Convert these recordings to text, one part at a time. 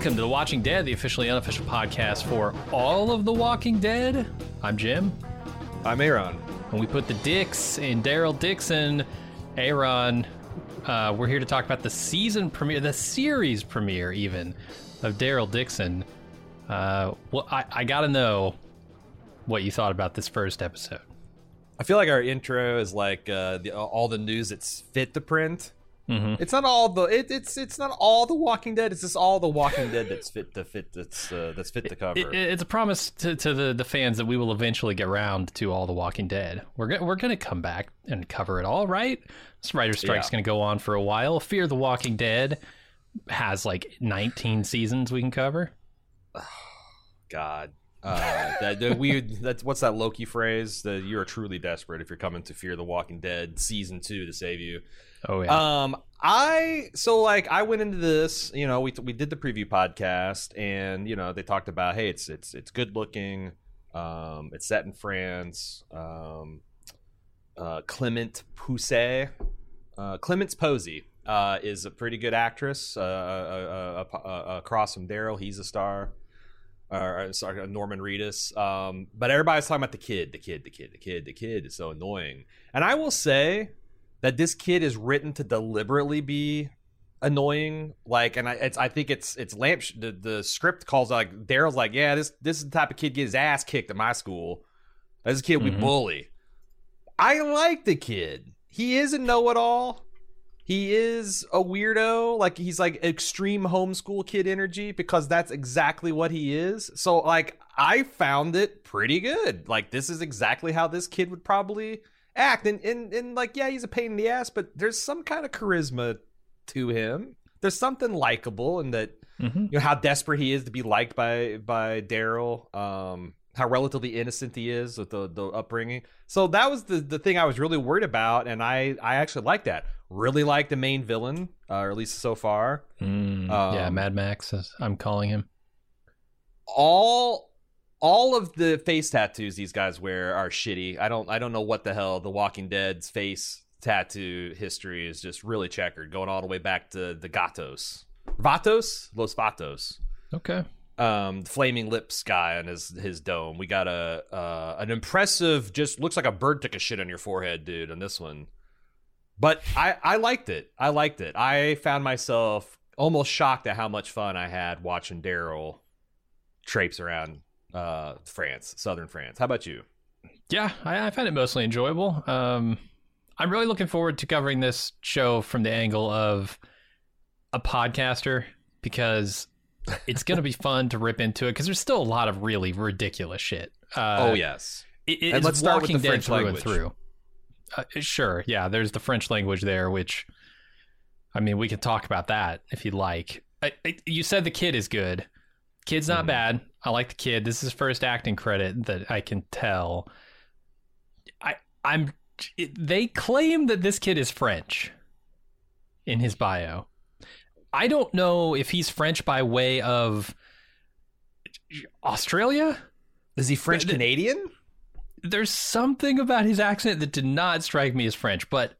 Welcome to The Watching Dead, the officially unofficial podcast for all of The Walking Dead. I'm Jim, I'm Aaron. and we put the dicks in Daryl Dixon, Aaron. Uh, we're here to talk about the season premiere, the series premiere, even of Daryl Dixon. Uh, well, I, I got to know what you thought about this first episode. I feel like our intro is like uh, the, all the news that's fit the print. Mhm. It's not all the it, it's it's not all the Walking Dead. It's just all the Walking Dead that's fit the fit that's uh, that's fit to cover. It, it's a promise to, to the, the fans that we will eventually get around to all the Walking Dead. We're go- we're gonna come back and cover it all, right? This writer strike's Yeah. gonna go on for a while. Fear the Walking Dead has like 19 seasons we can cover. God, uh, that the weird. That's what's that Loki phrase? That you're truly desperate if you're coming to Fear the Walking Dead season two to save you. Oh yeah, Um, I so like I went into this, you know, we we did the preview podcast, and you know they talked about, hey, it's it's it's good looking, um, it's set in France, um, uh, Clement Pousset, uh, Poésy, uh, is a pretty good actress, uh, uh, uh, uh, across from Daryl, he's a star. Or sorry, Norman Reedus. Um, but everybody's talking about the kid, the kid, the kid, the kid, the kid is so annoying. And I will say, that this kid is written to deliberately be annoying like and i it's i think it's it's lamp the, the script calls like daryl's like yeah this this is the type of kid get his ass kicked at my school. This kid we Mhm. bully i like the kid. He is a know-it-all. He is a weirdo. Like he's like extreme homeschool kid energy because that's exactly what he is. So like i found it pretty good. Like this is exactly how this kid would probably act and, and and like yeah he's a pain in the ass but there's some kind of charisma to him there's something likable in that Mhm. you know how desperate he is to be liked by by daryl um how relatively innocent he is with the the upbringing so that was the the thing i was really worried about and i i actually like that really like the main villain uh, or at least so far Mm, yeah, um, Mad Max. As I'm calling him. all all of the face tattoos these guys wear are shitty. I don't I don't know what the hell the Walking Dead's face tattoo history is just really checkered, going all the way back to the Gatos. Vatos? Los Vatos. Okay. Um, the flaming lips guy on his his dome. We got a uh, an impressive, just looks like a bird took a shit on your forehead, dude. On this one, but I I liked it. I liked it. I found myself almost shocked at how much fun I had watching Daryl traipse around uh France, southern France. How about you? Yeah, I, I found it mostly enjoyable. Um, I'm really looking forward to covering this show from the angle of a podcaster because it's going to be fun to rip into it because there's still a lot of really ridiculous shit. Uh, oh yes. it, And let's start with the French through language. and through. Uh, sure, yeah. There's the French language there, which I mean, we can talk about that if you'd like. I, I, you said the kid is good. Kid's not Mhm. bad. I like the kid. This is his first acting credit that I can tell. I I'm. It, they claim that this kid is French in his bio. I don't know if he's French by way of Australia Is he French Canadian? there's something about his accent that did not strike me as French, but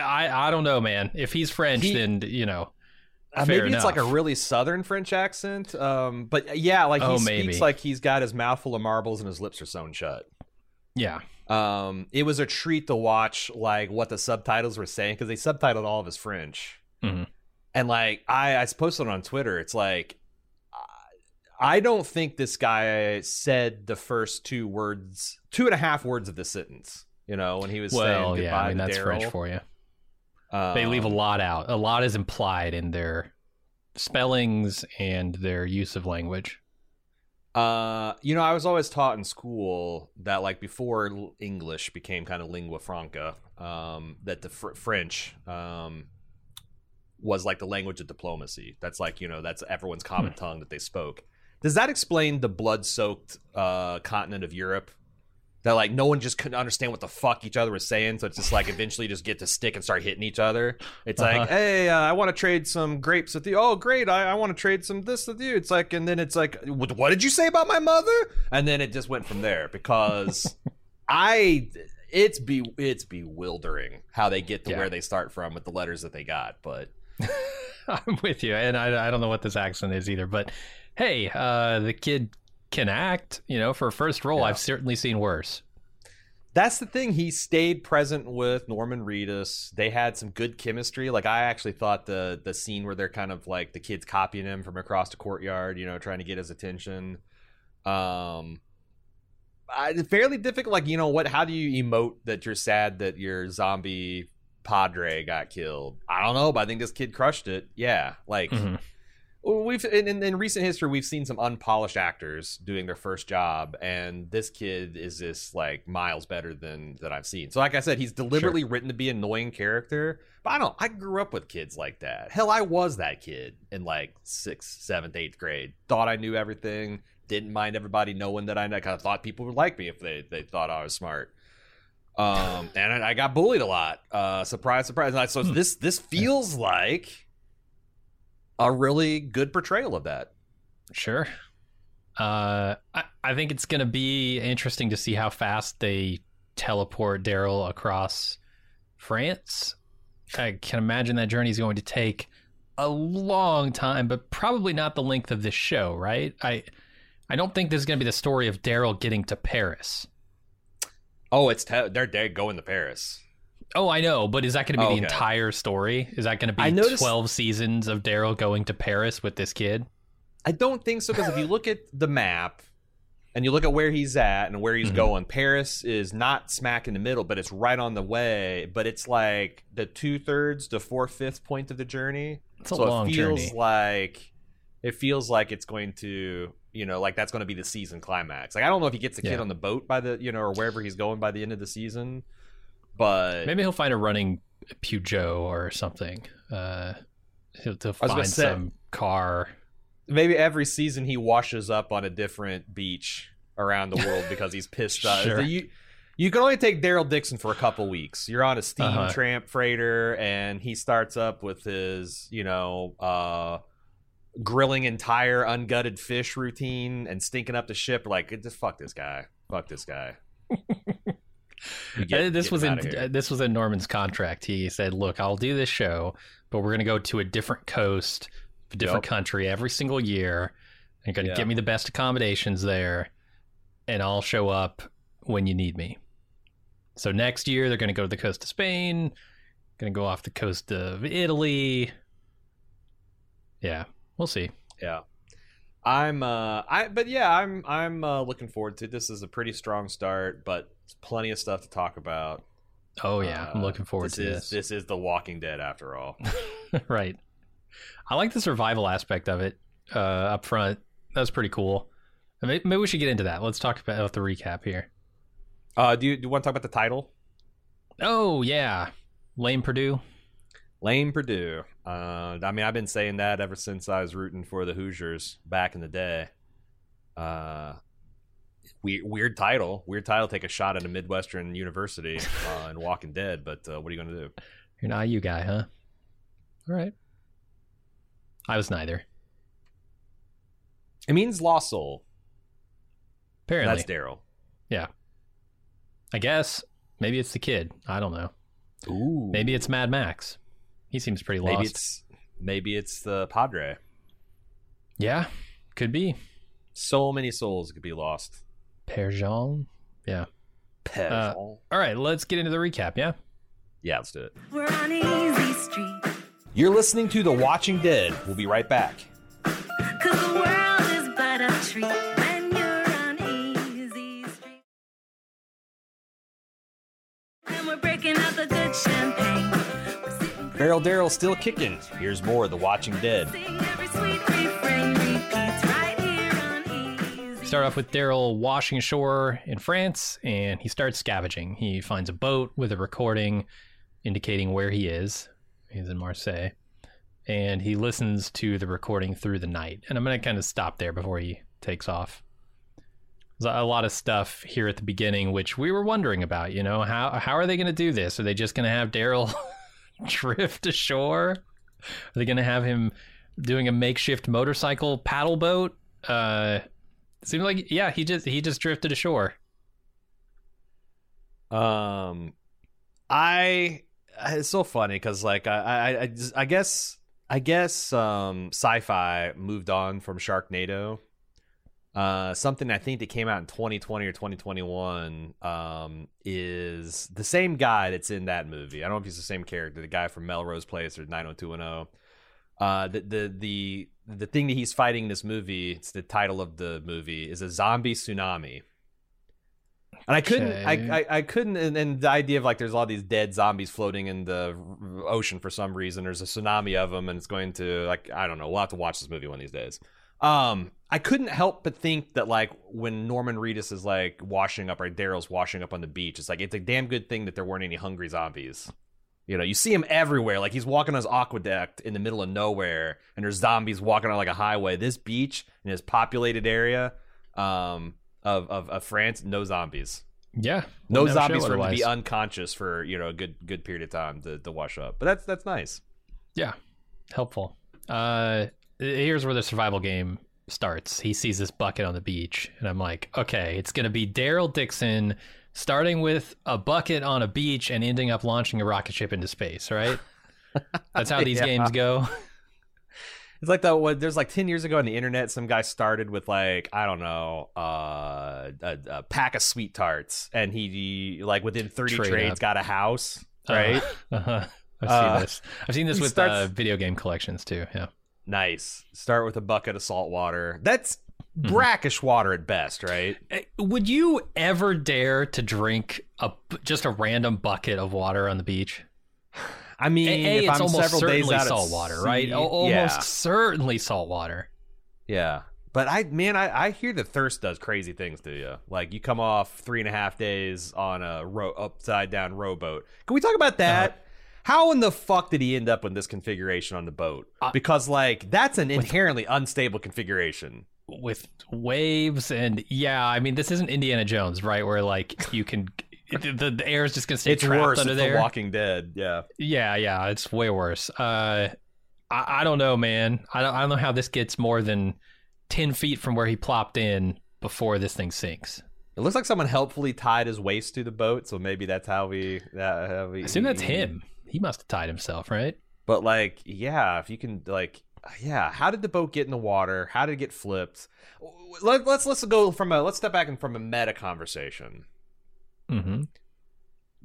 I I don't know, man. If he's French, He- then you know, Uh, maybe it's like a really southern French accent. Um, but yeah, like he Oh, speaks maybe. like he's got his mouth full of marbles and his lips are sewn shut. yeah, Um, it was a treat to watch like what the subtitles were saying because they subtitled all of his French. Mhm. And like I, I posted on Twitter, it's like I don't think this guy said the first two words, two and a half words of the sentence. You know, when he was saying well, goodbye yeah. I mean, to that's French Daryl. for you. Um, They leave a lot out. A lot is implied in their spellings and their use of language. Uh, you know, I was always taught in school that like before English became kind of lingua franca, um, that the fr- French um, was like the language of diplomacy. That's like you know that's everyone's common tongue that they spoke. Does that explain the blood-soaked uh, continent of Europe that like no one just couldn't understand what the fuck each other was saying. So it's just like eventually just get to stick and start hitting each other. It's Uh-huh. like, hey, uh, I want to trade some grapes with you. Oh, great, I, I want to trade some this with you. It's like, and then it's like, what, what did you say about my mother? And then it just went from there because I. It's be it's bewildering how they get to Yeah. where they start from with the letters that they got, but I'm with you, and I, I don't know what this accent is either. But hey, uh, the kid can act. You know, for a first role, Yeah. I've certainly seen worse. That's the thing. He stayed present with Norman Reedus. They had some good chemistry. Like I actually thought the the scene where they're kind of like the kids copying him from across the courtyard, you know, trying to get his attention. Um, I, fairly difficult. Like you know what? How do you emote that you're sad that your zombie padre got killed? I don't know, but I think this kid crushed it. Yeah, like. Mhm. We've in, in, in recent history we've seen some unpolished actors doing their first job, and this kid is just like miles better than that I've seen. So, like I said, he's deliberately written to be an annoying character. But I don't. I grew up with kids like that. Hell, I was that kid in like sixth, seventh, eighth grade. Thought I knew everything. Didn't mind everybody knowing that I kind of thought people would like me if they they thought I was smart. Um, and I, I got bullied a lot. Uh, surprise, surprise. I- So Hmm. this this feels like a really good portrayal of that. Sure. Uh, I, I think it's going to be interesting to see how fast they teleport Daryl across France. I can imagine that journey is going to take a long time, but probably not the length of this show, right? I I don't think this is going to be the story of Daryl getting to Paris. Oh, it's te- they're they're going to Paris. Oh, I know, but is that going to be Oh, the okay. entire story? Is that going to be noticed- 12 seasons of Daryl going to Paris with this kid? I don't think so because if you look at the map and you look at where he's at and where he's Mhm. going, Paris is not smack in the middle, but it's right on the way. But it's like the two thirds to four fifth point of the journey. It's a so long it feels journey. like it feels like it's going to you know like that's going to be the season climax. Like I don't know if he gets the kid on the boat by the you know or wherever he's going by the end of the season, but Maybe he'll find a running Peugeot or something. Uh, he'll, he'll gonna find say- some car. maybe every season he washes up on a different beach around the world because he's pissed off. Sure. You, you can only take Daryl Dixon for a couple weeks. You're on a steam Uh-huh. tramp freighter, and he starts up with his, you know, uh, grilling entire ungutted fish routine and stinking up the ship. Like, just fuck this guy. Fuck this guy. Get- this was in uh, this was in Norman's contract. He said, "Look, I'll do this show, but we're going to go to a different coast, a different Yep. country every single year, and going to get me the best accommodations there, and I'll show up when you need me." So next year they're going to go to the coast of Spain, going to go off the coast of Italy. Yeah, we'll see. Yeah. I'm uh I but yeah, I'm I'm uh looking forward to it. this is a pretty strong start, but it's plenty of stuff to talk about. Oh yeah, I'm Uh, looking forward this to is, this. This is The Walking Dead after all. right. I like the survival aspect of it uh, up front. That was pretty cool. Maybe, maybe we should get into that. Let's talk about the recap here. Uh do you do you want to talk about the title? Oh yeah, Lane Purdue. Lane Purdue. Uh I mean I've been saying that ever since I was rooting for the Hoosiers back in the day. Uh weird, weird title. Weird title take a shot at a Midwestern university uh, in Walking Dead, but uh, what are you going to do? You're an IU guy, huh? All right. I was neither. It means lost soul. Apparently, That's Daryl. Yeah. I guess maybe it's the kid. I don't know. Ooh. Maybe it's Mad Max. He seems pretty lost. Maybe it's maybe it's the Padre. yeah, could be So many souls could be lost. Père Jean. Yeah. Pet. Uh, All right, let's get into the recap. Yeah. yeah, let's do it. We're on Easy Street. You're listening to The Watching Dead. We'll be right back. Cause the world is but a treat when you're on Easy Street. And we're breaking out the good champagne. Barrel Daryl still kicking. Here's more of The Watching Dead. sing every sweet refrain repeats Start off with Daryl washing ashore in France, and he starts scavenging. He finds a boat with a recording indicating where he is. He's in Marseille. And he listens to the recording through the night. And I'm going to kind of stop there before he takes off. There's a lot of stuff here at the beginning, which we were wondering about. You know, how how are they going to do this? Are they just going to have Daryl drift ashore? Are they going to have him doing a makeshift motorcycle paddle boat? Uh, seems like yeah, he just he just drifted ashore. Um, I it's so funny because like I I I, I guess I guess um Syfy moved on from Sharknado. Uh, something I think that came out in 2020 or 2021 um, is the same guy that's in that movie. I don't know if he's the same character, the guy from Melrose Place or 90210. Uh, the the the the thing that he's fighting in this movie, it's the title of the movie, is a zombie tsunami. And I couldn't, Okay. I, I, I couldn't, and, and the idea of like there's all these dead zombies floating in the ocean for some reason. There's a tsunami of them, and it's going to like I don't know. We'll have to watch this movie one of these days. Um, I couldn't help but think that like when Norman Reedus is like washing up, or Daryl's washing up on the beach, it's like it's a damn good thing that there weren't any hungry zombies. You know, you see him everywhere. Like he's walking on his aqueduct in the middle of nowhere, and there's zombies walking on like a highway. This beach in this populated area um, of, of of France, no zombies. Yeah, No have a zombies for him to be unconscious for you know a good good period of time to, to wash up. But that's that's nice. Yeah, helpful. Uh, here's where the survival game starts. He sees this bucket on the beach, and I'm like, okay, it's gonna be Daryl Dixon starting with a bucket on a beach and ending up launching a rocket ship into space. Right? That's how these Yeah. games go. It's like the what there's like ten years ago on the internet, some guy started with like I don't know uh, a, a pack of sweet tarts, and he like within thirty Trade trades up. got a house, right? Uh-huh. I've Uh, seen this. I've seen this with starts- uh, video game collections too. Yeah. Nice. Start with a bucket of salt water. That's. Brackish water at best, right? Eh, Would you ever dare to drink a just a random bucket of water on the beach? I mean, A, A, if it's I'm almost several days certainly out salt water, right? sea- Al- Almost Yeah. certainly salt water. Yeah. But I, man, I, I hear that thirst does crazy things to you. Like you come off three and a half days on a row, upside down rowboat. Can we talk about that? Uh-huh. How in the fuck did he end up in this configuration on the boat? Uh, Because like that's an inherently unstable configuration. With waves and yeah i mean this isn't indiana jones right where like you can the, the air is just gonna stay It's trapped worse. under It's there The Walking Dead. Yeah. yeah yeah it's way worse uh I, I don't know man I don't, I don't know how this gets more than 10 feet from where he plopped in before this thing sinks It looks like someone helpfully tied his waist to the boat, so maybe that's how we. That, how we i assume that's him he must have tied himself right But like, yeah, if you can like yeah, how did the boat get in the water? How did it get flipped? Let, let's let's go from a let's step back and from a meta conversation. mm-hmm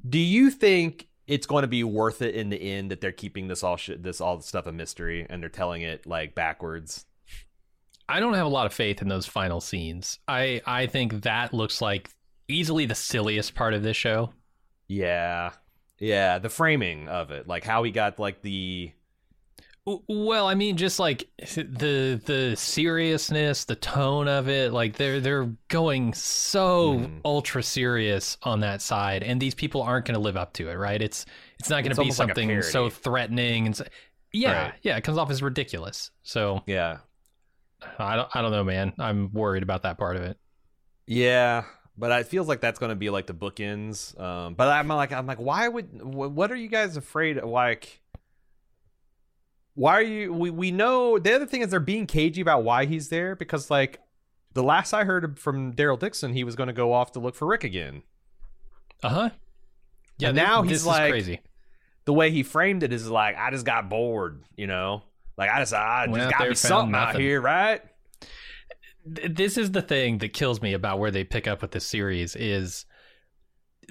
Do you think it's going to be worth it in the end that they're keeping this all shit this all stuff a mystery and they're telling it like backwards? I don't have a lot of faith in those final scenes. I I think that looks like easily the silliest part of this show. Yeah. Yeah, the framing of it, like how he got like the Well, I mean, just like the the seriousness, the tone of it, like they're they're going so Mhm. ultra serious on that side, and these people aren't going to live up to it, right? It's it's not going to be almost like something so threatening and so, yeah, Right. yeah, it comes off as ridiculous. So yeah. I don't I don't know, man. I'm worried about that part of it. Yeah, but it feels like that's going to be like the bookends. Um, but I'm like, I'm like, why would? What are you guys afraid? Of? Like, why are you? We we know the other thing is they're being cagey about why he's there because like the last I heard from Daryl Dixon, he was going to go off to look for Rick again. Uh huh. Yeah. And now this he's like- crazy. The way he framed it is like, I just got bored, you know. Like I just, I Went just got there, found something out here, right? This is the thing that kills me about where they pick up with this series is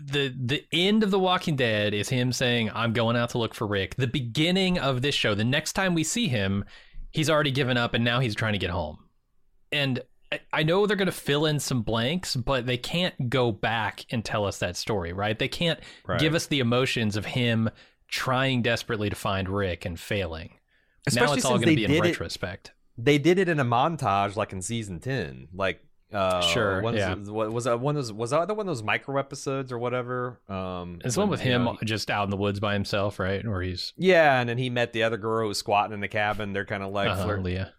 the the end of the walking dead is him saying i'm going out to look for rick. The beginning of this show the next time we see him he's already given up and now he's trying to get home. And I- i know they're going to fill in some blanks but they can't go back and tell us that story right? They can't Right. give us the emotions of him trying desperately to find rick and failing. Now Especially it's all going to be in did it- retrospect. they did it in a montage like in season 10 like uh Sure, one's- yeah. what was that one of those was that the one those micro episodes or whatever um It's one with him know, just out in the woods by himself, right? Where he's yeah and then he met the other girl who was squatting in the cabin they're kind of like uh flirt- Leah.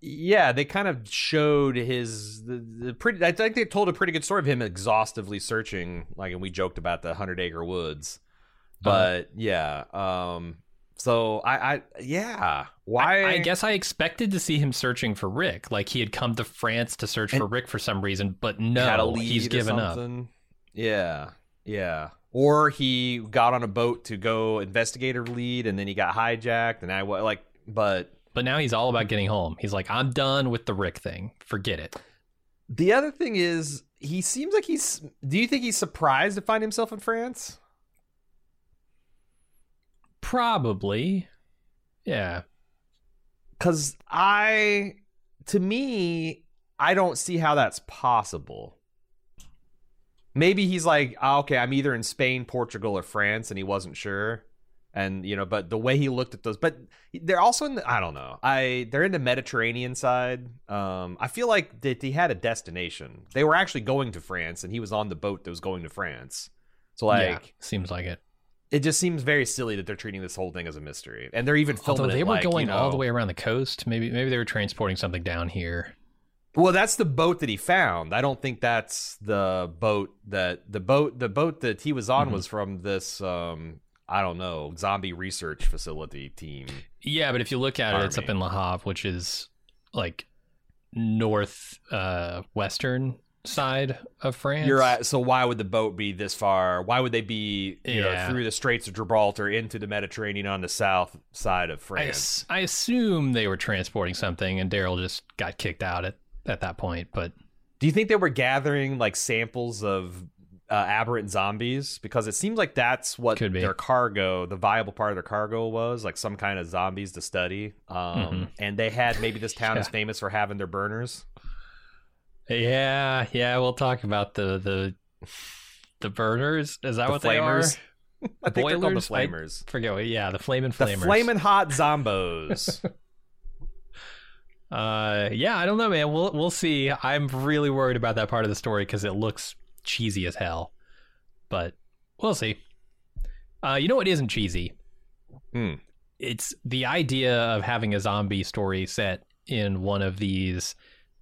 yeah, they kind of showed his the, the pretty. I think they told a pretty good story of him exhaustively searching. Like, and we joked about the hundred acre woods, but yeah. Um. So I, I, yeah. Why? I, I guess I expected to see him searching for Rick, like he had come to France to search for Rick for some reason, but no, he's given up. Yeah, yeah. Or he got on a boat to go investigate a lead, and then he got hijacked, and I like, but But now he's all about getting home. He's like, I'm done with the Rick thing. Forget it. The other thing is, he seems like he's. Do you think he's surprised to find himself in France? Probably. Yeah. Because I, to me, I don't see how that's possible. Maybe he's like, "Ah, okay, I'm either in Spain, Portugal, or France, and he wasn't sure. And you know, but the way he looked at those, but they're also in the, I don't know. I they're in the Mediterranean side. Um, I feel like that he had a destination. They were actually going to France, and he was on the boat that was going to France. So like, yeah, seems like it. It just seems very silly that they're treating this whole thing as a mystery, and they're even filming Although they it were like, you going all the way around the coast. Maybe maybe they were transporting something down here. Well, that's the boat that he found. I don't think that's the boat that the boat the boat that he was on Mhm. was from this um I don't know, zombie research facility team. Yeah, but if you look at it, it's up in Le Havre, which is like north uh western side of France. You're right. So why would the boat be this far? Why would they be, you know, through the Straits of Gibraltar into the Mediterranean on the south side of France? ass- I assume they were transporting something, and Daryl just got kicked out at, at that point. But Do you think they were gathering like samples of uh, aberrant zombies? Because it seems like that's what Could be. their cargo, the viable part of their cargo was, like some kind of zombies to study. Um, Mhm. And they had maybe this town is famous for having their burners. Yeah, yeah, we'll talk about the the the burners. Is that The what they are? flamers. I think they're called the Boilers? I flamers. Forget what. Yeah, the flaming The flamers. flaming hot zombos. Uh, yeah, I don't know, man. We'll we'll see. I'm really worried about that part of the story because it looks cheesy as hell, but we'll see. Uh, you know what isn't cheesy? Hmm. It's the idea of having a zombie story set in one of these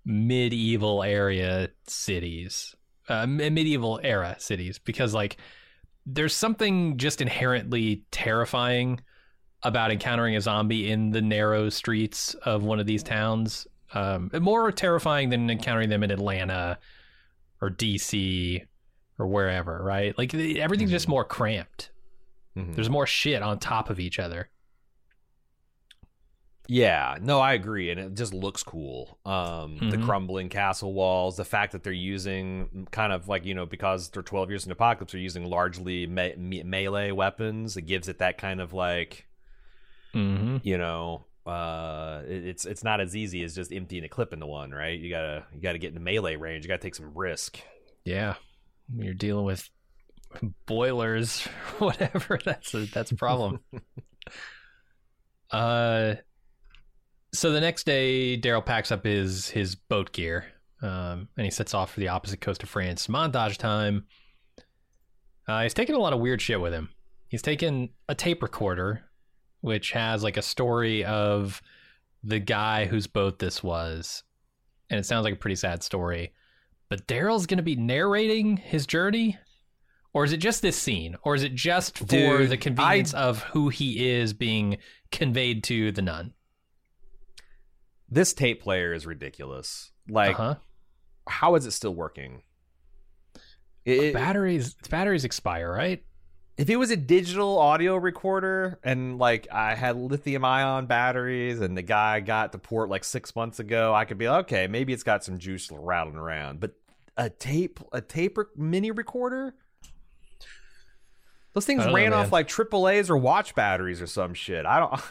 medieval area cities, uh, medieval era cities, because like there's something just inherently terrifying about encountering a zombie in the narrow streets of one of these towns. Um, more terrifying than encountering them in Atlanta or DC or wherever, right? Like everything's just more cramped. Mhm. There's more shit on top of each other. Yeah, no, I agree, and it just looks cool. Um, The Mhm. crumbling castle walls, the fact that they're using kind of like you know because they're twelve years in apocalypse, they're using largely me- me- melee weapons. It gives it that kind of like Mm-hmm. you know, uh, it- it's it's not as easy as just emptying a clip into one, right? You gotta you gotta get into melee range. You gotta take some risk. Yeah, you're dealing with boilers, whatever. That's a that's a problem. uh, so the next day, Daryl packs up his his boat gear, um, and he sets off for the opposite coast of France. Montage time. Uh, he's taking a lot of weird shit with him. He's taken a tape recorder, which has like a story of the guy whose boat this was, and it sounds like a pretty sad story but Daryl's going to be narrating his journey? Or is it just this scene? Or is it just for Dude, the convenience of who he is being conveyed to the nun? This tape player is ridiculous. Like, uh-huh. how is it still working? It- batteries batteries expire, right? if it was a digital audio recorder and like I had lithium ion batteries and the guy got the port like six months ago, I could be like, okay, maybe it's got some juice rattling around. But a tape, a tape rec- mini recorder, those things don't know, ran off like AAA's or watch batteries or some shit. I don't.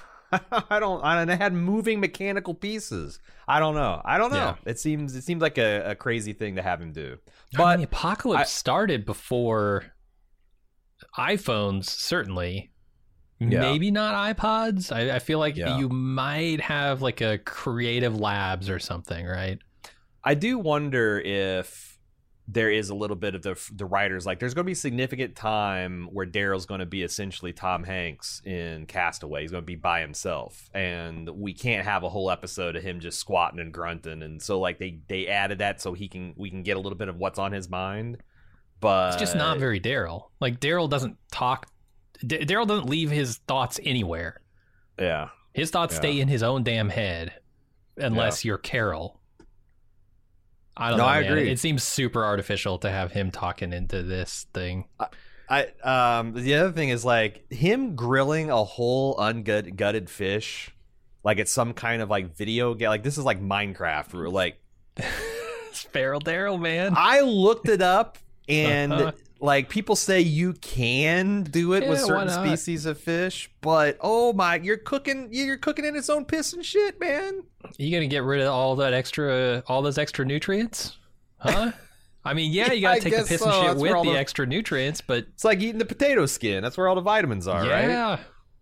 I don't. And they had moving mechanical pieces. I don't know. I don't know. Yeah. It seems. It seems like a, a crazy thing to have him do. But But the apocalypse I- started before iPhones, certainly. Yeah. Maybe not iPods. I, I feel like Yeah. you might have like a creative labs or something, right? I do wonder if there is a little bit of the the writers like there's going to be significant time where Daryl's going to be essentially Tom Hanks in Castaway. He's going to be by himself, and we can't have a whole episode of him just squatting and grunting. And so like they they added that so he can we can get a little bit of what's on his mind. But It's just not very Daryl. Like Daryl doesn't talk. D- Daryl doesn't leave his thoughts anywhere. yeah. His thoughts Yeah. stay in his own damn head, unless you're Carol. I don't No, know. I man. agree. It seems super artificial to have him talking into this thing. I um the other thing is like him grilling a whole ungut gutted fish, like it's some kind of like video game. Like this is like Minecraft. Or like It's feral Daryl, man. I looked it up, and Uh-huh. Like people say you can do it with Yeah, why certain species of fish, but oh my, you're cooking you're cooking in its own piss and shit, man. Are You gonna get rid of all that extra, all those extra nutrients, huh? I mean, yeah, you gotta take the piss so. and shit That's with the the- extra nutrients, but It's like eating the potato skin. That's where all the vitamins are, right? yeah,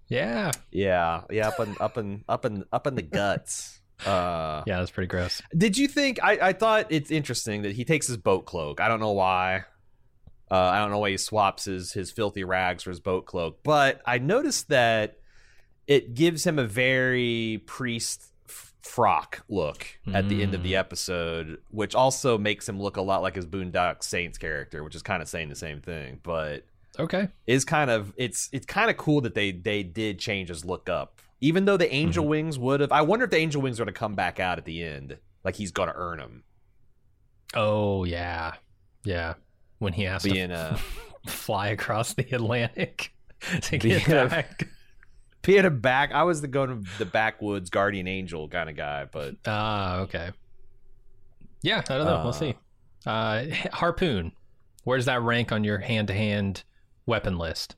yeah, Yeah, yeah, up in up in up in up in the guts. Uh yeah, that's pretty gross. Did you think I, I thought it's interesting that he takes his boat cloak. I don't know why. Uh, I don't know why he swaps his his filthy rags for his boat cloak, but I noticed that it gives him a very priest f- frock look at the end of the episode, which also makes him look a lot like his Boondock Saints character, which is kind of saying the same thing, but Okay, is kind of it's it's kind of cool that they they did change his look up. Even though the angel wings would have, I wonder if the angel wings are going to come back out at the end, like he's going to earn them. Oh yeah, yeah. When he has Being to a fly across the Atlantic to Being get a- back. being a back, I was the going to the backwoods guardian angel kind of guy, but Ah, okay. Yeah, I don't know. Uh, we'll see. Uh, harpoon. Where does that rank on your hand-to-hand weapon list?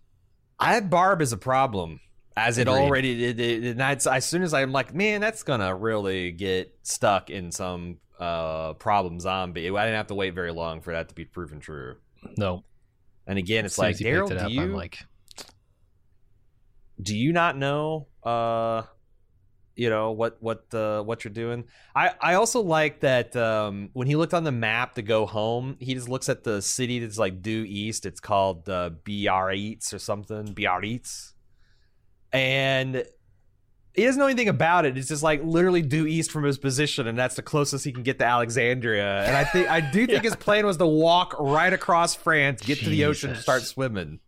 I Barb as a problem, as it Agreed. already did. And I'd, as soon as I'm like, man, that's gonna really get stuck in some uh problem zombie. I didn't have to wait very long for that to be proven true. No. And again, it's like Daryl, it do up, you I'm like, do you not know uh you know what what uh, what you're doing i i also like that um when he looked on the map to go home he just looks at the city that's like due east it's called uh biarritz or something biarritz and he doesn't know anything about it it's just like literally due east from his position and that's the closest he can get to alexandria and i think i do think his plan was to walk right across france get to the ocean and start swimming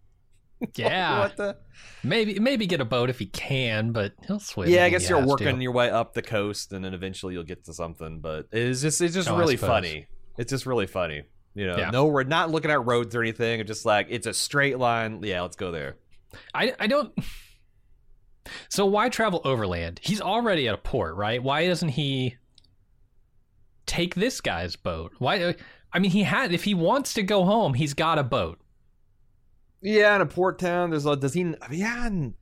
yeah, what the maybe maybe get a boat if he can, but he'll swim. Yeah, I guess you're working to. your way up the coast, and then eventually you'll get to something. But it's just it's just Oh, really funny. It's just really funny. You know, Yeah. no, we're not looking at roads or anything. It's just like it's a straight line. Yeah, let's go there. I I don't. So why travel overland? He's already at a port, right? Why doesn't he take this guy's boat? Why? Uh, I mean, he had. If he wants to go home, he's got a boat. Yeah, in a port town, there's a does he? Yeah, and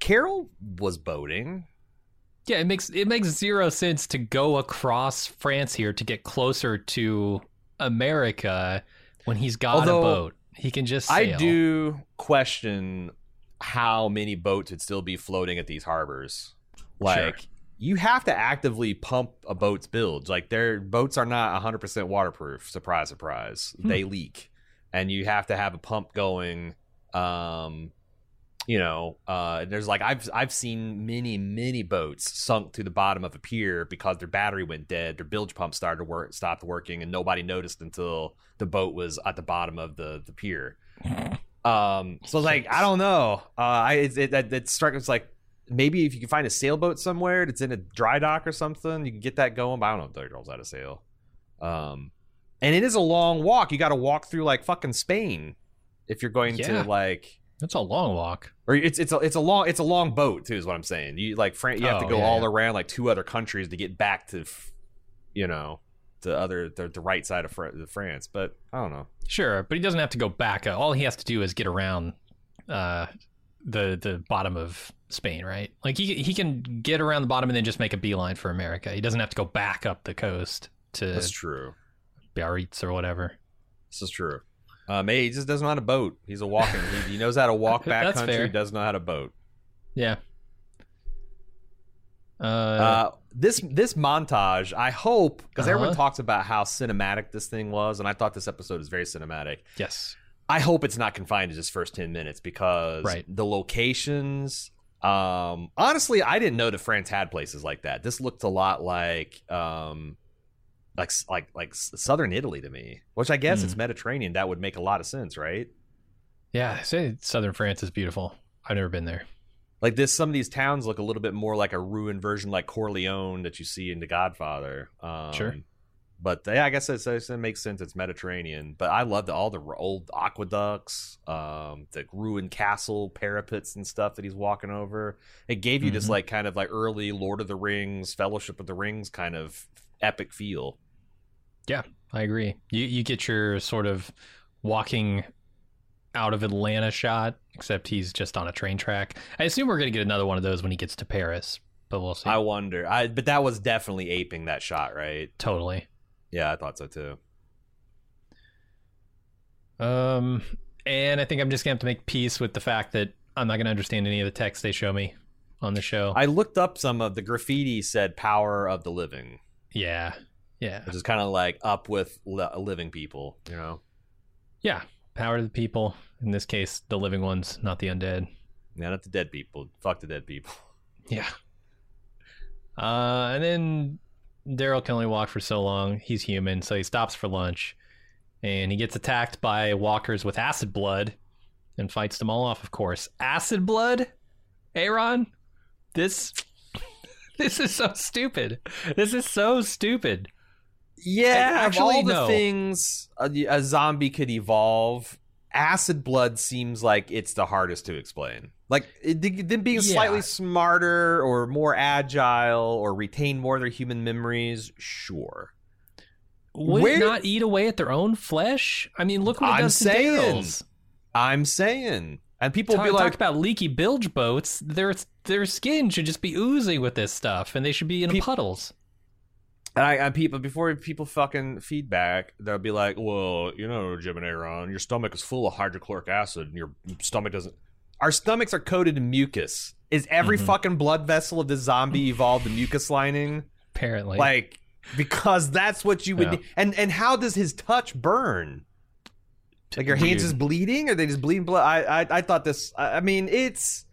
Carol was boating. Yeah, it makes it makes zero sense to go across France here to get closer to America when he's got Although, a boat. He can just I do question how many boats would still be floating at these harbors. Like you have to actively pump a boat's bilge. Like their boats are not 100% waterproof. Surprise, surprise. Hmm. They leak. And you have to have a pump going um you know, uh there's like I've I've seen many many boats sunk to the bottom of a pier because their battery went dead, their bilge pump started to work stopped working and nobody noticed until the boat was at the bottom of the the pier. Um, so like I don't know. Uh, I it, it that that struck it's like maybe if you can find a sailboat somewhere that's in a dry dock or something, you can get that going. But I don't know if Dirty Girls how of sail. Um, and it is a long walk. You got to walk through like fucking Spain if you're going Yeah. to like. That's a long walk. Or it's it's a it's a long it's a long boat too is what I'm saying. You like Fran- you have to Oh, go yeah, all yeah. around like two other countries to get back to, f- you know, the other the, the right side of Fr- the France. But I don't know. Sure, but he doesn't have to go back. Uh, All he has to do is get around uh, the the bottom of Spain, right? Like he he can get around the bottom and then just make a beeline for America. He doesn't have to go back up the coast to That's true. Biarritz or whatever. This is true. Um, hey, he just doesn't know how to boat. He's a walking. he, he knows how to walk back country. fair. Doesn't know how to boat. Yeah. Uh, Uh, this this montage, I hope, because everyone Uh-huh. talks about how cinematic this thing was, and I thought this episode is very cinematic. yes. I hope it's not confined to just first ten minutes because Right. the locations. Um, honestly, I didn't know that France had places like that. This looked a lot like um, like like like southern Italy to me, which I guess Hmm. it's Mediterranean. That would make a lot of sense, right? Yeah, say southern France is beautiful. I've never been there. Like this, some of these towns look a little bit more like a ruined version, like Corleone that you see in The Godfather. Um, Sure. But yeah, I guess it, it makes sense. It's Mediterranean. But I loved all the old aqueducts, um, the ruined castle parapets and stuff that he's walking over. It gave you this Mhm. like kind of like early Lord of the Rings, Fellowship of the Rings kind of epic feel. Yeah, I agree. You you get your sort of walking out of Atlanta shot, except he's just on a train track. I assume we're gonna get another one of those when he gets to Paris, but we'll see. I wonder. I but that was definitely aping that shot, right? totally. Yeah, I thought so too. Um, and I think I'm just gonna have to make peace with the fact that I'm not gonna understand any of the text they show me on the show. I looked up some of the graffiti said "Power of the Living." yeah, yeah, which is kind of like up with li- living people, you know. yeah. Power to the people. In this case, the living ones, not the undead. Yeah, not the dead people. Fuck the dead people. Yeah. Uh, and then Daryl can only walk for so long. He's human, so he stops for lunch, and he gets attacked by walkers with acid blood, and fights them all off. Of course, acid blood. Aaron, this this is so stupid. This is so stupid. Yeah, actually, of all the no. things a, a zombie could evolve, acid blood seems like it's the hardest to explain. Like it, them being Yeah. slightly smarter or more agile or retain more of their human memories, sure. Would Where- not eat away at their own flesh? I mean, look what it I'm saying. I'm saying, and people Talk, be like, talk about leaky bilge boats. Their their skin should just be oozing with this stuff, and they should be in Peop- puddles. And I, people before people fucking feedback, they'll be like, "Well, you know, Jim and Aaron, your stomach is full of hydrochloric acid, and your stomach doesn't." Our stomachs are coated in mucus. Is every Mhm. fucking blood vessel of the zombie evolved in mucus lining? Apparently, Like, because that's what you would. Yeah. And and how does his touch burn? Like your hands Dude. just bleeding, or they just bleeding blood? I I, I thought this. I mean, it's.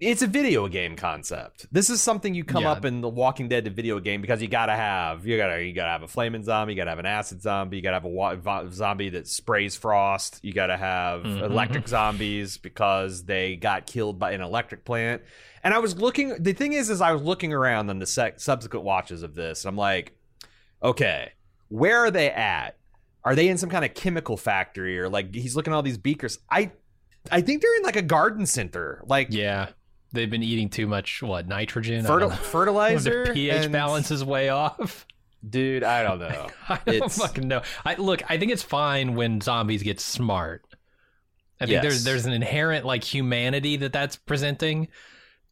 It's a video game concept. This is something you come Yeah. up in the Walking Dead to video game because you gotta have you gotta you gotta have a flaming zombie, you gotta have an acid zombie, you gotta have a wa- vo- zombie that sprays frost, you gotta have Mhm. electric zombies because they got killed by an electric plant. And I was looking. The thing is, is I was looking around on the sec- subsequent watches of this. And I'm like, okay, where are they at? Are they in some kind of chemical factory or like he's looking at all these beakers? I, I think they're in like a garden center, like yeah, they've been eating too much what nitrogen. I fertil- fertilizer. Their pH and- balance is way off. dude. I don't know. I don't It's- fucking know. I look. I think it's fine when zombies get smart. I think there's Yes. there's an inherent like humanity that that's presenting. Eh,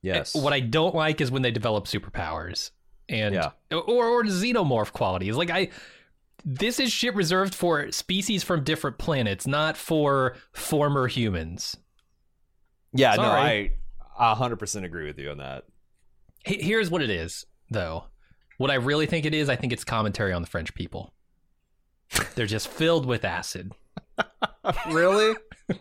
yes. What I don't like is when they develop superpowers and Yeah. or or xenomorph qualities. Like I this is shit reserved for species from different planets, not for former humans. yeah. No, Sorry. I, hundred percent agree with you on that. Here's what it is, though. What I really think it is, I think it's commentary on the French people. They're just filled with acid. really? I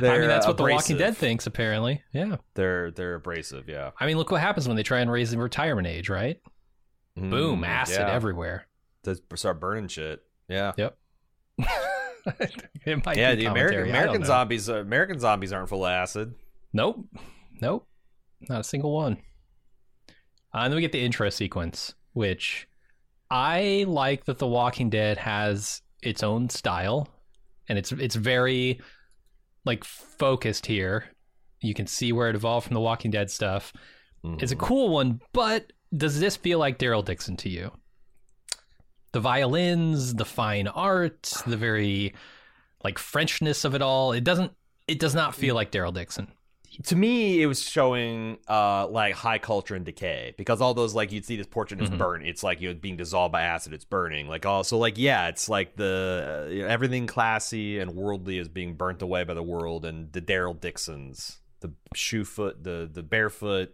mean, that's uh, what The Walking. Dead thinks, apparently. Yeah. They're they're abrasive. Yeah. I mean, look what happens when they try and raise the retirement age, right? Boom, Mm, acid yeah. everywhere. They start burning shit. Yeah. Yep. It might yeah, the American American zombies uh, American zombies aren't full of acid. Nope. Nope. Not a single one. Uh, and then we get the intro sequence, which I like that The Walking Dead has its own style, and it's it's very like focused here. You can see where it evolved from The Walking Dead stuff. It's a Mm-hmm. cool one, but does this feel like Daryl Dixon to you? The violins, the fine art, the very like Frenchness of it all. It doesn't. It does not feel like Daryl Dixon. To me it was showing uh like high culture and decay because all those like you'd see this portrait is Mhm. burnt it's like you know being dissolved by acid it's burning like also like yeah it's like the uh, you know, everything classy and worldly is being burnt away by the world and the daryl dixons the shoe foot the the barefoot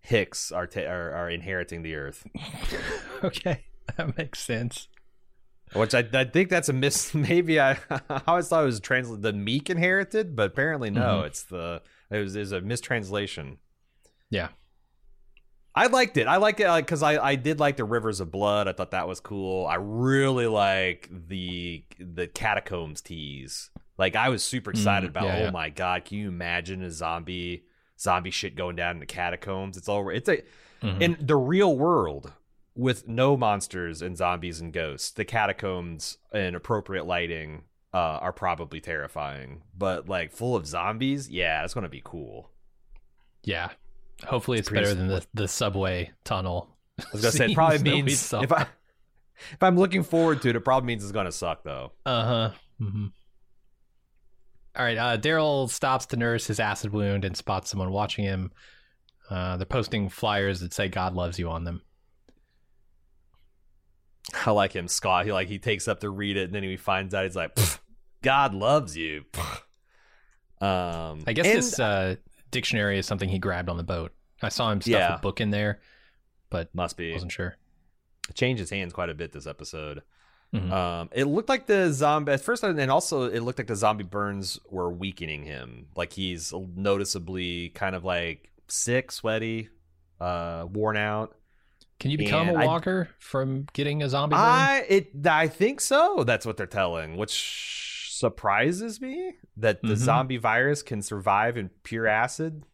Hicks are ta- are, are inheriting the Earth, okay, that makes sense. which I, I think that's a miss. Maybe I, I always thought it was translated the Meek inherited, but apparently no, Mhm. it's the it was is a mistranslation. Yeah. I liked it. I liked it because I, I did like the Rivers of Blood. I thought that was cool. I really like the the catacombs tease. Like I was super excited Mm, about. yeah, oh yeah. my god, can you imagine a zombie zombie shit going down in the catacombs? It's all it's a Mhm. in the real world with no monsters and zombies and ghosts. The catacombs and appropriate lighting uh, are probably terrifying, but like full of zombies, yeah, it's gonna be cool. yeah, hopefully it's pretty better than the the subway tunnel. I was gonna say it probably scenes that we means if I if I'm looking forward to it, it probably means it's gonna suck though. Uh huh. hmm All right. Uh, Daryl stops to nurse his acid wound and spots someone watching him. Uh, they're posting flyers that say "God loves you" on them. I like him, Scott. He like he takes up to read it, and then he finds out he's like, "God loves you." Um, I guess this uh, dictionary is something he grabbed on the boat. I saw him stuff Yeah. a book in there, but must be wasn't sure. changed his hands quite a bit this episode. Mhm. Um, it looked like the zombie at first, and also it looked like the zombie burns were weakening him. Like he's noticeably kind of like sick, sweaty, uh, worn out. Can you become and a I- walker from getting a zombie burn? I it I think so. That's what they're telling, which surprises me that the Mhm. zombie virus can survive in pure acid.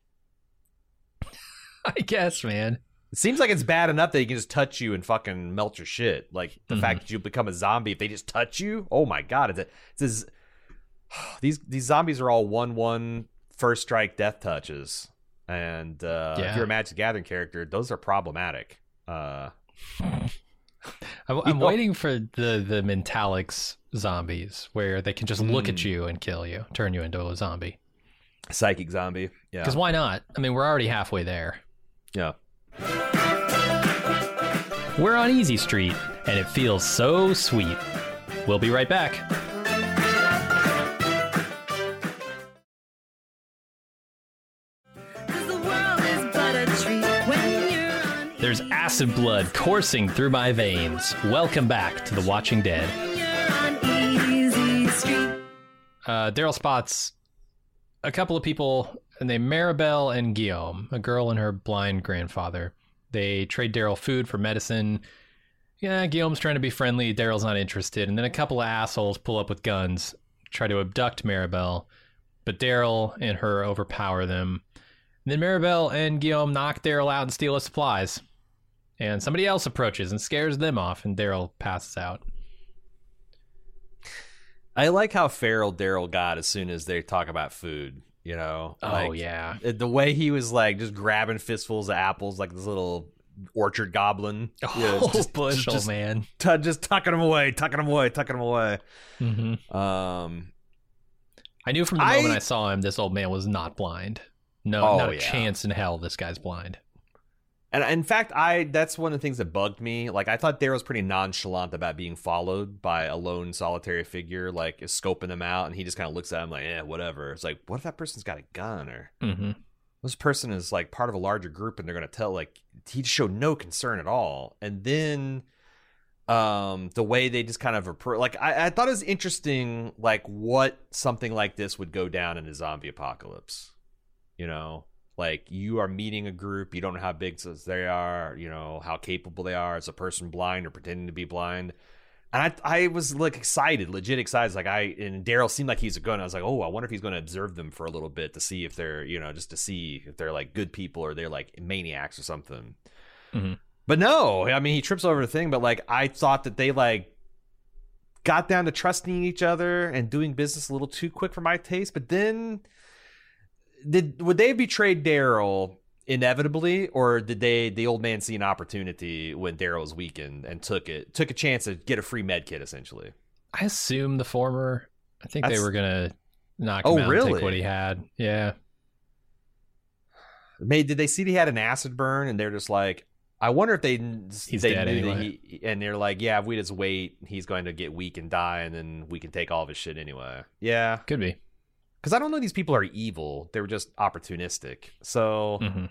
I guess, man. It seems like it's bad enough that he can just touch you and fucking melt your shit. Like the Mhm. fact that you become a zombie if they just touch you. Oh my god! It's, a, it's as, these these zombies are all one one first strike death touches, and uh, if you're a Magic Gathering character, those are problematic. Uh, I, I'm waiting for the the Mentalix zombies where they can just look at Mm. you and kill you, turn you into a zombie. psychic zombie. Yeah. Because why not? I mean, we're already halfway there. Yeah. We're on Easy Street, and it feels so sweet. We'll be right back. There's acid blood coursing through my veins. Welcome back to The Watching Dead. Uh, Daryl spots a couple of people named Maribel and Guillaume, a girl and her blind grandfather. They trade Daryl food for medicine. Yeah, Guillaume's trying to be friendly. Daryl's not interested. And then a couple of assholes pull up with guns, try to abduct Maribel, but Daryl and her overpower them. And then Maribel and Guillaume knock Daryl out and steal his supplies. And somebody else approaches and scares them off, and Daryl passes out. I like how feral Daryl got as soon as they talk about food. You know, Oh, Like, yeah. the way he was like just grabbing fistfuls of apples like this little orchard goblin. You know, Oh, just, bushel, just, man. tu- just tucking them away, tucking them away, tucking them away. hmm Um, I knew from the I- moment I saw him, this old man was not blind. No, Oh, not a yeah. chance in hell this guy's blind. And in fact, I that's one of the things that bugged me. Like I thought Daryl's pretty nonchalant about being followed by a lone solitary figure, like is scoping him out, and he just kind of looks at him like, "Yeah, whatever." It's like, what if that person's got a gun or hmm this person is like part of a larger group and they're going to tell like he showed no concern at all and then um the way they just kind of appro- like I, I thought it was interesting like what something like this would go down in a zombie apocalypse you know like you are meeting a group you don't know how big they are you know how capable they are as a person blind or pretending to be blind and I, I was like excited, legit excited. Like I and Daryl seemed like he's a gun. I was like, oh, I wonder if he's going to observe them for a little bit to see if they're, you know, just to see if they're like good people or they're like maniacs or something. Mhm. But no, I mean, he trips over the thing. But like, I thought that they like got down to trusting each other and doing business a little too quick for my taste. But then, did would they have betrayed Daryl inevitably, or did they the old man see an opportunity when Daryl was weakened and took it took a chance to get a free med kit essentially? I assume the former. I think they were gonna knock Oh, him out and take what he had. Yeah. Made did they see he had an acid burn and they're just like, I wonder if they He's they dead knew that anyway. he and they're like, yeah, if we just wait, he's going to get weak and die, and then we can take all of his shit anyway. Yeah, Could be. Because I don't know these people are evil; they were just opportunistic. So hmm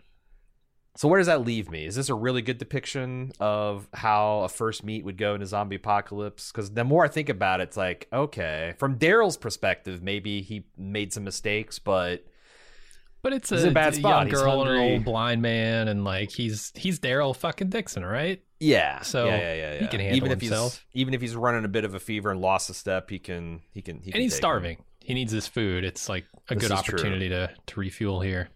So where does that leave me? Is this a really good depiction of how a first meet would go in a zombie apocalypse? Because the more I think about it, it's like, okay, from Daryl's perspective, maybe he made some mistakes, but But it's a, a bad spot. young girl and an old blind man, and like he's he's Daryl fucking Dixon, right? yeah, So, yeah, yeah, yeah, he can handle even if himself. he's even if he's running a bit of a fever and lost a step, he can he can he can and he's starving. He needs his food. It's like a This good is true. opportunity to to refuel here.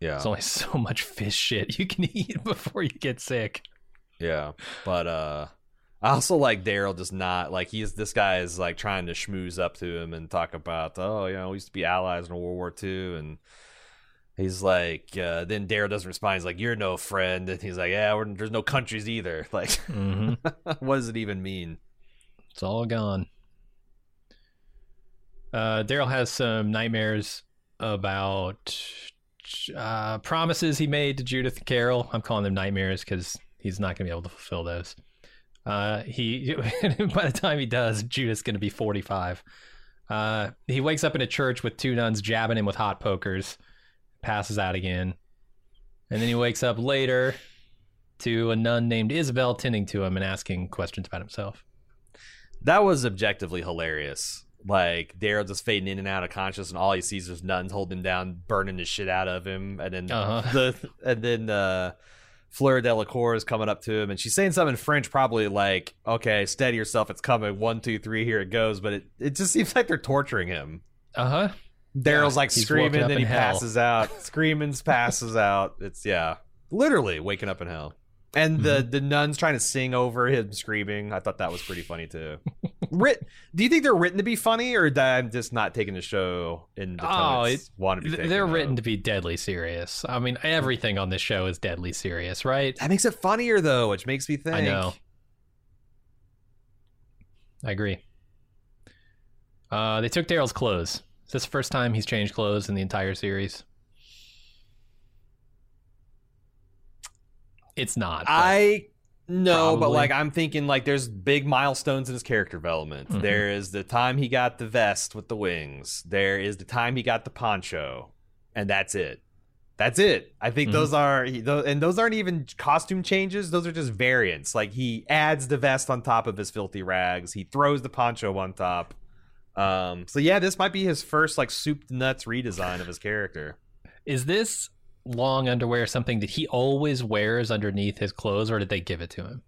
Yeah, There's only so much fish shit you can eat before you get sick. Yeah, but uh I also like Daryl just not like he's this guy is like trying to schmooze up to him and talk about oh you know we used to be allies in World War II and he's like uh, then Daryl doesn't respond he's like you're no friend and he's like yeah we're, there's no countries either like hmm what does it even mean It's all gone. Uh, Daryl has some nightmares about uh, promises he made to Judith and Carol. I'm calling them nightmares because he's not going to be able to fulfill those. Uh, he by the time he does, Judith's going to be 45. Uh, he wakes up in a church with two nuns jabbing him with hot pokers, passes out again, and then he wakes up later to a nun named Isabelle tending to him and asking questions about himself. that was objectively hilarious like Daryl just fading in and out of conscious and all he sees is nuns holding him down burning the shit out of him and then Uh-huh. the and then uh Fleur Delacour is coming up to him and she's saying something in French, probably like, okay, steady yourself, it's coming. One, two, three, here it goes. But it, it just seems like they're torturing him. Uh huh. Daryl's Yeah, like screaming, then he hell. passes out. Screaming, passes out. It's yeah. Literally waking up in hell. And the Mm-hmm. the nuns trying to sing over him screaming. I thought that was pretty funny too. Writ, do you think they're written to be funny, or that I'm just not taking the show in the Oh, it's want to be? Taken They're written to be deadly serious. I mean, everything on this show is deadly serious, right? That makes it funnier though, which makes me think. I know. I agree. Uh, they took Daryl's clothes. Is this the first time he's changed clothes in the entire series? It's not. but- I no, but like I'm thinking like there's big milestones in his character development. Mhm. There is the time he got the vest with the wings. There is the time he got the poncho, and that's it. That's it. I think Mhm. those are and those aren't even costume changes. Those are just variants. Like he adds the vest on top of his filthy rags. He throws the poncho on top. Um. So yeah, this might be his first like soup nuts redesign of his character. is this long underwear something that he always wears underneath his clothes, or did they give it to him?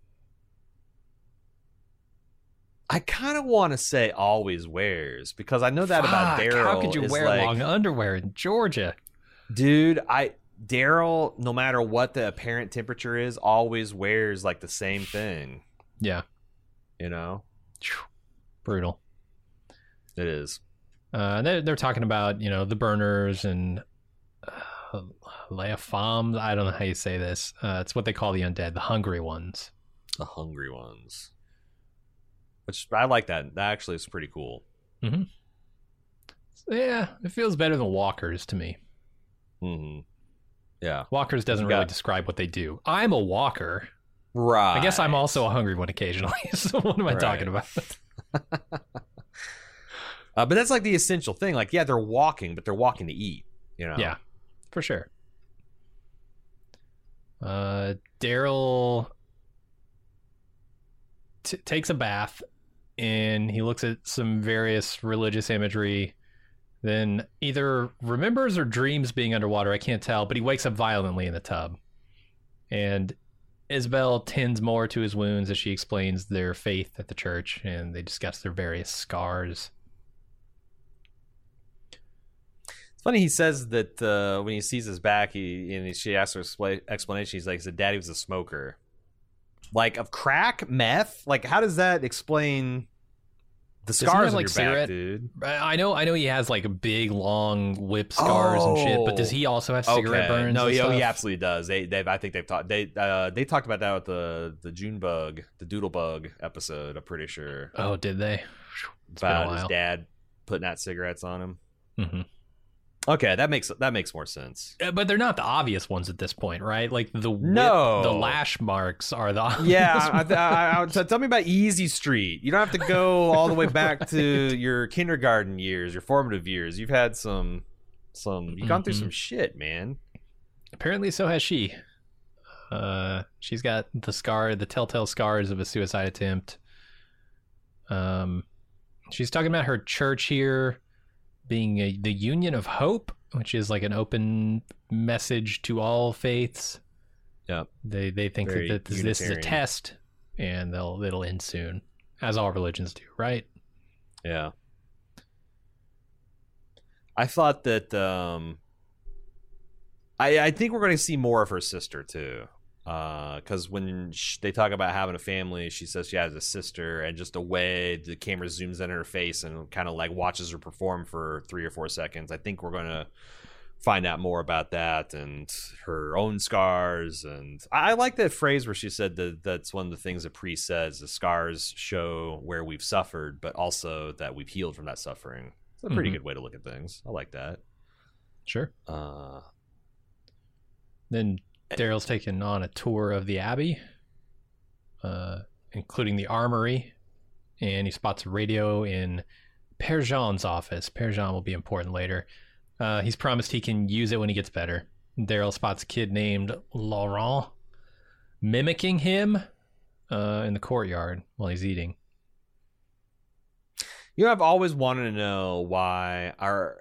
I kind of want to say always wears because I know that about Daryl. How could you wear like, long underwear in Georgia? Dude, I Daryl, no matter what the apparent temperature is, always wears like the same thing. Yeah, You know, brutal. it is. Uh, they're, they're talking about you know the burners and Leophams. I don't know how you say this. Uh, it's what they call the undead, the hungry ones. The hungry ones, which I like that. That actually is pretty cool. Yeah, it feels better than walkers to me. hmm Yeah, Walkers doesn't You really describe what they do. I'm a walker. right. I guess I'm also a hungry one occasionally. so what am I Right. talking about? Uh, but that's like the essential thing. Like, yeah, they're walking, but they're walking to eat. You know. Yeah, for sure. Uh, Daryl t- takes a bath and he looks at some various religious imagery. Then either remembers or dreams being underwater. I can't tell, but he wakes up violently in the tub. And Isabelle tends more to his wounds as she explains their faith at the church and they discuss their various scars. It's funny he says that uh, when he sees his back, he and she asks for explanation. He's like, "His daddy was a smoker, like of crack, meth. Like, how does that explain the scars have, on like, your cigarette- back, dude?" I know, I know he has like big, long lip scars and shit. But does he also have cigarette Okay. burns? No, he, oh, he absolutely does. They, they've, I think they've talked. They, uh, they talked about that with the the June bug, the Doodle bug episode. I'm pretty sure Oh, did they? It's about his dad putting out cigarettes on him. hmm Okay, that makes that makes more sense. Uh, But they're not the obvious ones at this point, right? Like the whip, No. the lash marks are the obvious Yeah, I, ones. I, I, tell me about Easy Street. You don't have to go all the way back to your kindergarten years, your formative years. You've had some, some. You've gone through Mhm. some shit, man. Apparently, so has she. Uh, she's got the scar, the telltale scars of a suicide attempt. Um, she's talking about her church here being a, the Union of Hope, which is like an open message to all faiths. Yep. They they think Very that this, this is a test, and they'll it'll end soon, as all religions do, right? Yeah. I thought that um I I think we're going to see more of her sister too. Uh cuz when sh- they talk about having a family, she says she has a sister and just a way the camera zooms in her face and kind of like watches her perform for 3 or 4 seconds. I think we're going to find out more about that and her own scars and I, I like that phrase where she said that that's one of the things that priest says the scars show where we've suffered but also that we've healed from that suffering it's a pretty Mhm. good way to look at things i like that Sure. uh Then Daryl's taken on a tour of the Abbey, uh, including the armory, and he spots a radio in Père Jean's office. Père Jean will be important later. Uh, he's promised he can use it when he gets better. Daryl spots a kid named Laurent mimicking him uh, in the courtyard while he's eating. you know i've always wanted to know why our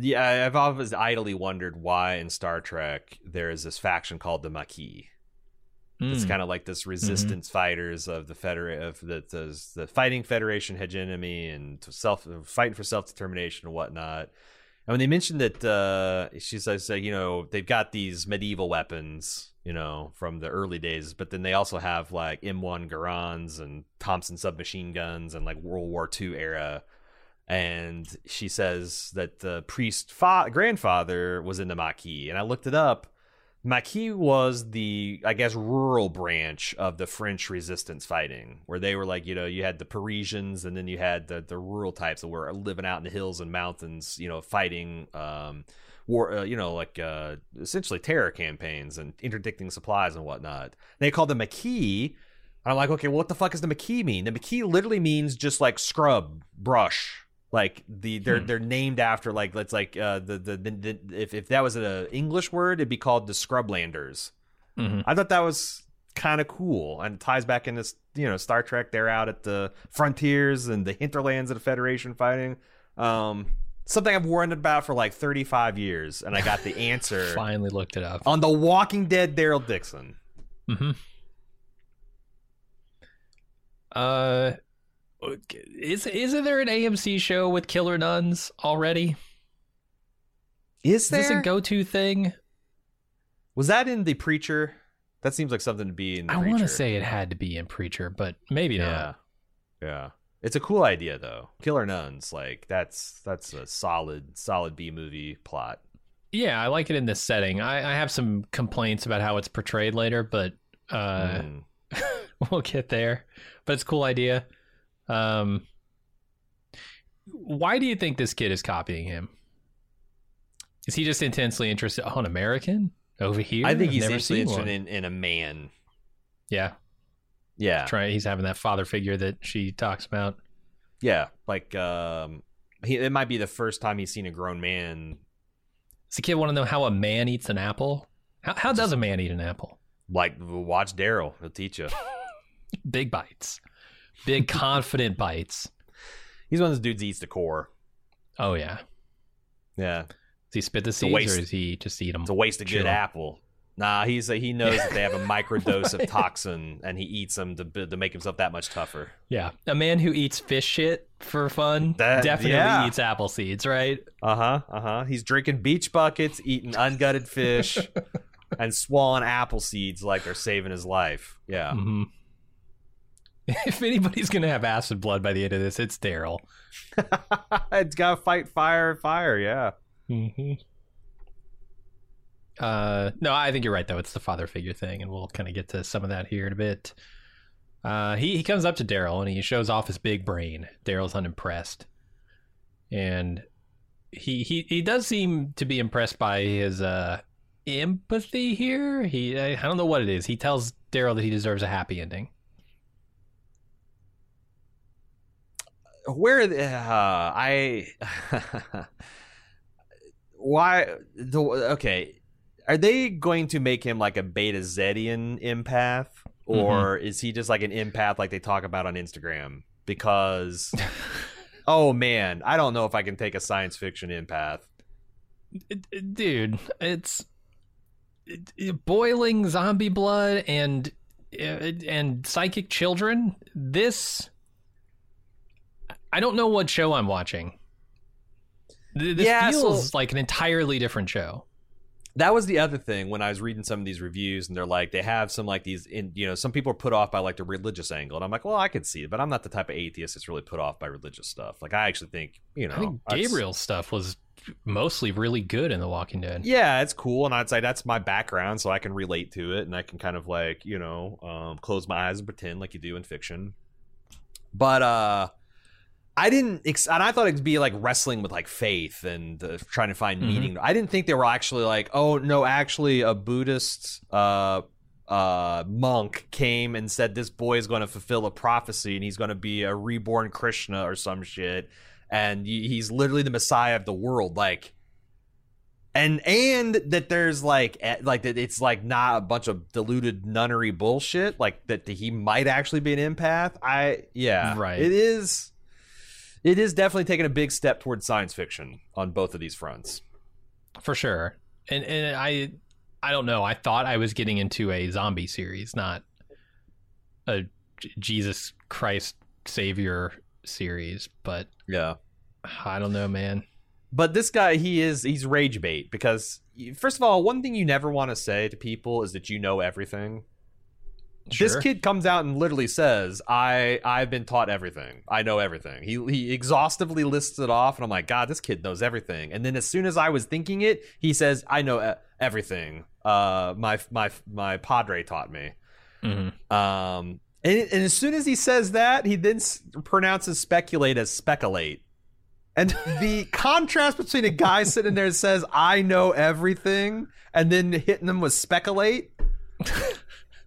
yeah i've always idly wondered why in star trek there is this faction called the maquis It's Mm. kind of like this resistance fighters of the federa- of the, the the fighting federation hegemony and self fighting for self determination and whatnot. And when they mentioned that, uh, she says, uh, you know, they've got these medieval weapons, you know, from the early days, but then they also have like M1 Garands and Thompson submachine guns and like World War II era. And she says that the priest fa- grandfather was in the Maquis, and I looked it up. Maquis was the, I guess, rural branch of the French resistance fighting, where they were like, you know, you had the Parisians and then you had the, the rural types that were living out in the hills and mountains, you know, fighting, um, war, uh, you know, like uh, essentially terror campaigns and interdicting supplies and whatnot. They called the Maquis. I'm like, okay, well, what the fuck does the Maquis mean? The Maquis literally means just like scrub, brush. Like the they're Hmm. they're named after like let's like uh the the, the, the if if that was an English word it'd be called the Scrublanders. Mhm. I thought that was kind of cool and it ties back into you know Star Trek. They're out at the frontiers and the hinterlands of the Federation fighting. Um, something I've wondered about for like 35 years, and I got the answer Finally looked it up. on The Walking Dead. Daryl Dixon. Mm-hmm. Uh, is isn't there an AMC show with killer nuns already? Is Is this a go-to thing? was that in the Preacher? That seems like something to be in the I want to say it had to be in Preacher, but maybe yeah, not. yeah. It's a cool idea though. Killer nuns, like that's that's a solid solid B movie plot. Yeah, I like it in this setting. I, I have some complaints about how it's portrayed later, but uh, Mm. we'll get there. But it's a cool idea. Um, why do you think this kid is copying him? Is he just intensely interested on American over here? I think I've he's never interested in, in a man. Yeah, Yeah, try. He's having that father figure that she talks about. yeah. Like, um, he, it might be the first time he's seen a grown man. Does the kid want to know how a man eats an apple? How how does a man eat an apple? Like, watch Daryl; he'll teach you. Big bites, big confident bites. He's one of those dudes that eats the core. Oh yeah. Yeah, Does he spit the seeds waste. or does he just eat them? it's a waste of good apple. Nah, he's he knows that they have a microdose of toxin, and he eats them to to make himself that much tougher. Yeah, a man who eats fish shit for fun That- definitely yeah. eats apple seeds, right? Uh huh. Uh huh. He's drinking beach buckets, eating ungutted fish, and swallowing apple seeds like they're saving his life. Yeah. hmm If anybody's gonna have acid blood by the end of this, it's Daryl. it's got to fight fire, fire. Yeah. Mm-hmm. Uh, no, I think you're right though. It's the father figure thing, and we'll kind of get to some of that here in a bit. Uh, he he comes up to Daryl and he shows off his big brain. Daryl's unimpressed, and he he he does seem to be impressed by his uh empathy here. He I, I don't know what it is. He tells Daryl that he deserves a happy ending. Where the, uh, I why the okay are they going to make him like a beta Zedian empath, or is he just like an empath like they talk about on Instagram? Because, oh man, I don't know if I can take a science fiction empath. Dude, it's it- it- boiling zombie blood and uh, and psychic children. This I don't know what show I'm watching. This Yeah, feels so- like an entirely different show. That was the other thing when I was reading some of these reviews, and they're like, they have some like these, in you know, some people are put off by like the religious angle, and I'm like, well, I could see it, but I'm not the type of atheist that's really put off by religious stuff. Like, I actually think, you know, I think I'd Gabriel's stuff was mostly really good in The Walking Dead. yeah, it's cool, and I'd say that's my background, so I can relate to it, and I can kind of like, you know, um, close my eyes and pretend like you do in fiction. But uh I didn't, ex- and I thought it'd be like wrestling with like faith and uh, trying to find Mhm. meaning. I didn't think they were actually like, oh no, actually a Buddhist uh uh monk came and said this boy is going to fulfill a prophecy and he's going to be a reborn Krishna or some shit, and he's literally the Messiah of the world, like. And and that there's like eh, like that it's like not a bunch of diluted nunnery bullshit like that he might actually be an empath. I yeah Right. It is it is definitely taking a big step towards science fiction on both of these fronts. for sure. And and I I don't know. I thought I was getting into a zombie series, not a Jesus Christ Savior series. But Yeah. I don't know, man. But this guy, he is he's rage bait because first of all, one thing you never want to say to people is that you know everything. This kid comes out and literally says, "I I've been taught everything. I know everything." He he exhaustively lists it off, and I'm like, "God, this kid knows everything." And then as soon as I was thinking it, he says, "I know everything. Uh, my my my padre taught me." Mhm. Um, and, and as soon as he says that, he then s- pronounces speculate as speculate. And the contrast between a guy sitting there says, I know everything, and then hitting them with speculate.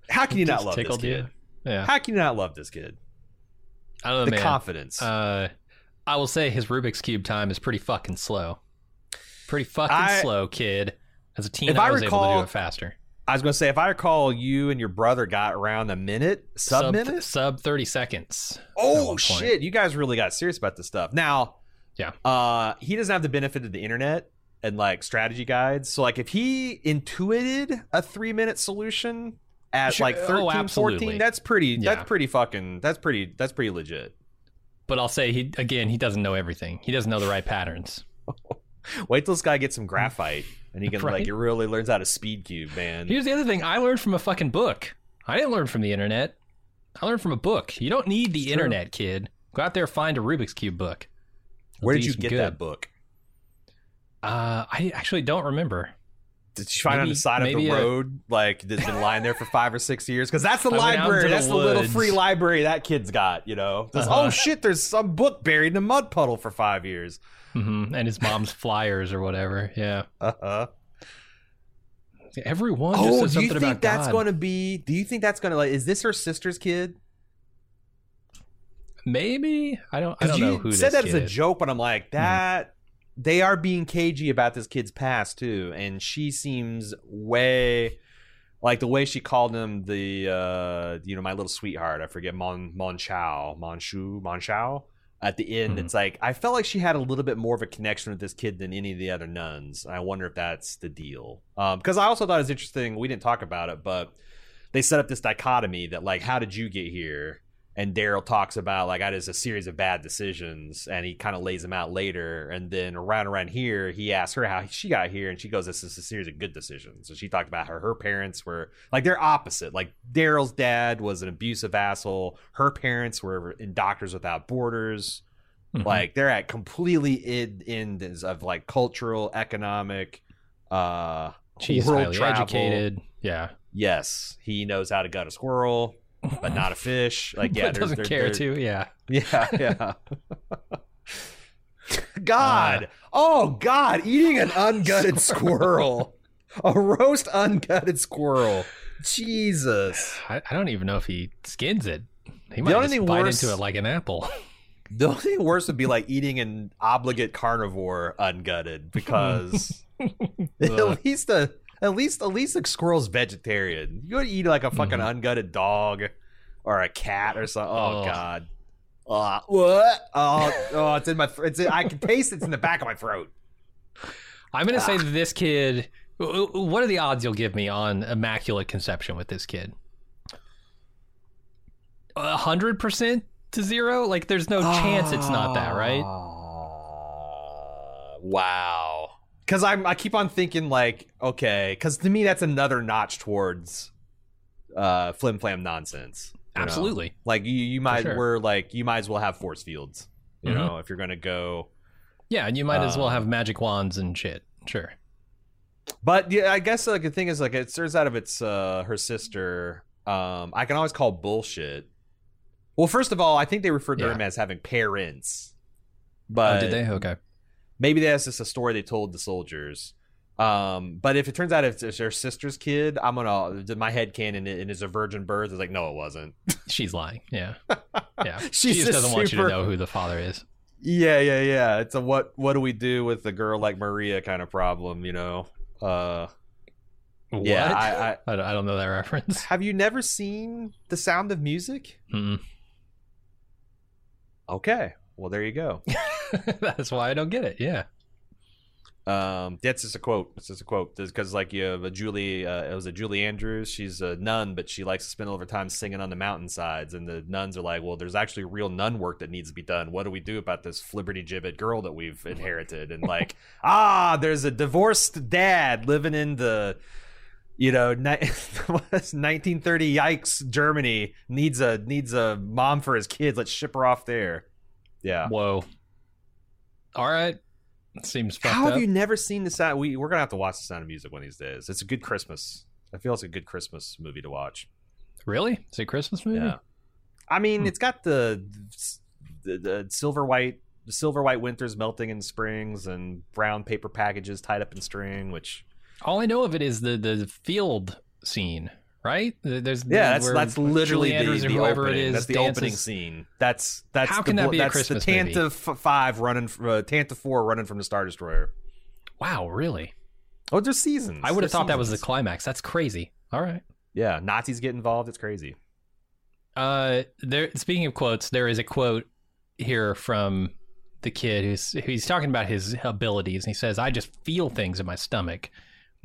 How can you not love this kid? you. Yeah. How can you not love this kid? I don't know, The man. confidence. Uh, I will say his Rubik's cube time is pretty fucking slow. Pretty fucking I- slow, kid. As a teen, If I, I was able to do it faster. I was going to say, if I recall, you and your brother got around a minute, sub minute. sub thirty seconds. Oh shit! You guys really got serious about this stuff. Now, Yeah. uh, he doesn't have the benefit of the internet and like strategy guides. So like, if he intuited a three minute solution at Sure. like Oh, 13, absolutely. 14, that's pretty. Yeah. That's pretty fucking. That's pretty. That's pretty legit. But I'll say he again. He doesn't know everything. He doesn't know the right patterns. Wait till this guy gets some graphite and he can like he really learns how to speed cube, man. Here's the other thing. I learned from a fucking book. I didn't learn from the internet. I learned from a book. You don't need the true. internet, kid. Go out there find a Rubik's cube book. Where It'll did you get good. that book? Uh, I actually don't remember. Did you find it on the side of the maybe a- road, like that's been lying there for five or six years? Because that's the I library. the That's the little free library that kid's got. You know, Uh-huh. oh shit, there's some book buried in a mud puddle for five years. hmm And his mom's flyers or whatever. Yeah. Uh-huh. Everyone just Oh, do you think that's going to be? Do you think that's going to like? Is this her sister's kid? Maybe I don't. I don't you know who said that as a joke, but I'm like that. They are being cagey about this kid's past too, and she seems way like the way she called him the uh you know my little sweetheart. I forget Mon Mon Chao Mon Shu Mon Chao. At the end, Mhm. it's like I felt like she had a little bit more of a connection with this kid than any of the other nuns. I wonder if that's the deal. Um, because I also thought it was interesting. We didn't talk about it, but they set up this dichotomy that like, how did you get here? And Daryl talks about like I a series of bad decisions, and he kind of lays them out later. And then around around here, he asks her how she got here, and she goes, "This is a series of good decisions." So she talked about her her parents were like they're opposite. Like Daryl's dad was an abusive asshole. Her parents were in Doctors Without Borders. Mhm. Like they're at completely in ends of like cultural, economic, uh, she's world highly travel. educated. Yeah. Yes, he knows how to gut a squirrel, but not a fish. Like yeah, doesn't there- care there- to. Yeah. yeah, yeah. God. oh God, eating an ungutted squirrel. A roast ungutted squirrel. Jesus. I, I don't even know if he skins it. He might just bite worse- into it like an apple. The only thing worse would be like eating an obligate carnivore ungutted because at least a At least, at least the squirrel's vegetarian. You gotta eat like a fucking ungutted dog or a cat or something. Oh Ugh. god. Uh, what? Oh, oh, it's in my. It's. In, I can taste it's in the back of my throat. I'm gonna say that this kid. What are the odds you'll give me on immaculate conception with this kid? A hundred percent to zero? Like, there's no chance it's not that, right? Uh, wow. Because I'm. I keep on thinking like, okay, because to me that's another notch towards uh flim flam nonsense. you know? Absolutely. Like you, you might. sure. We're like you might as well have force fields. You Mhm. know, if you're gonna go. Yeah, and you might as well Um, have magic wands and shit. Sure. But yeah, I guess like the thing is like it turns out if it's uh her sister, um, I can always call bullshit. Well, first of all, I think they referred to Yeah. him as having parents. But oh, did they? Okay. Maybe that's just a story they told the soldiers. Um, but if it turns out it's, it's her sister's kid, I'm gonna my head canon and is a virgin birth. It's like no, it wasn't. She's lying. Yeah. Yeah. She just doesn't want you to know who the father is. Yeah, yeah, yeah. It's a what what do we do with a girl like Maria kind of problem, you know? Uh, What? yeah. I, I I don't know that reference. have you never seen The Sound of Music? Mm-mm. Okay, well there you go. That's why I don't get it. Yeah. Um, that's just a quote. It's just a quote because like you have a Julie. Uh, it was a Julie Andrews. She's a nun, but she likes to spend all her time singing on the mountainsides. And the nuns are like, "Well, there's actually real nun work that needs to be done. What do we do about this flibberty gibbet girl that we've inherited?" And like, ah, there's a divorced dad living in the, you know, ni- 1930 yikes Germany needs a needs a mom for his kids. Let's ship her off there. Yeah. Whoa. All right. Seems fucked How up. have you never seen the sound? We we're gonna have to watch the Sound of Music one of these days. It's a good Christmas. I feel it's a good Christmas movie to watch. Really? Is it a Christmas movie? Yeah, I mean, Hmm. it's got the, the the silver white the silver white winters melting in springs and brown paper packages tied up in string. Which All I know of it is the the field scene, right? There's yeah, that's that's literally the, the whoever opening. it is. that's the dances. opening scene. That's that's How the, can that be a that's Christmas the movie? Tantive f- five running uh, Tantive four running from the Star Destroyer. Wow, really? Oh, there's seasons. I would have thought that was the climax. That's crazy. All right. yeah. Nazis get involved. It's crazy. Uh, there. Speaking of quotes, there is a quote here from the kid who's he's talking about his abilities, and he says, "I just feel things in my stomach."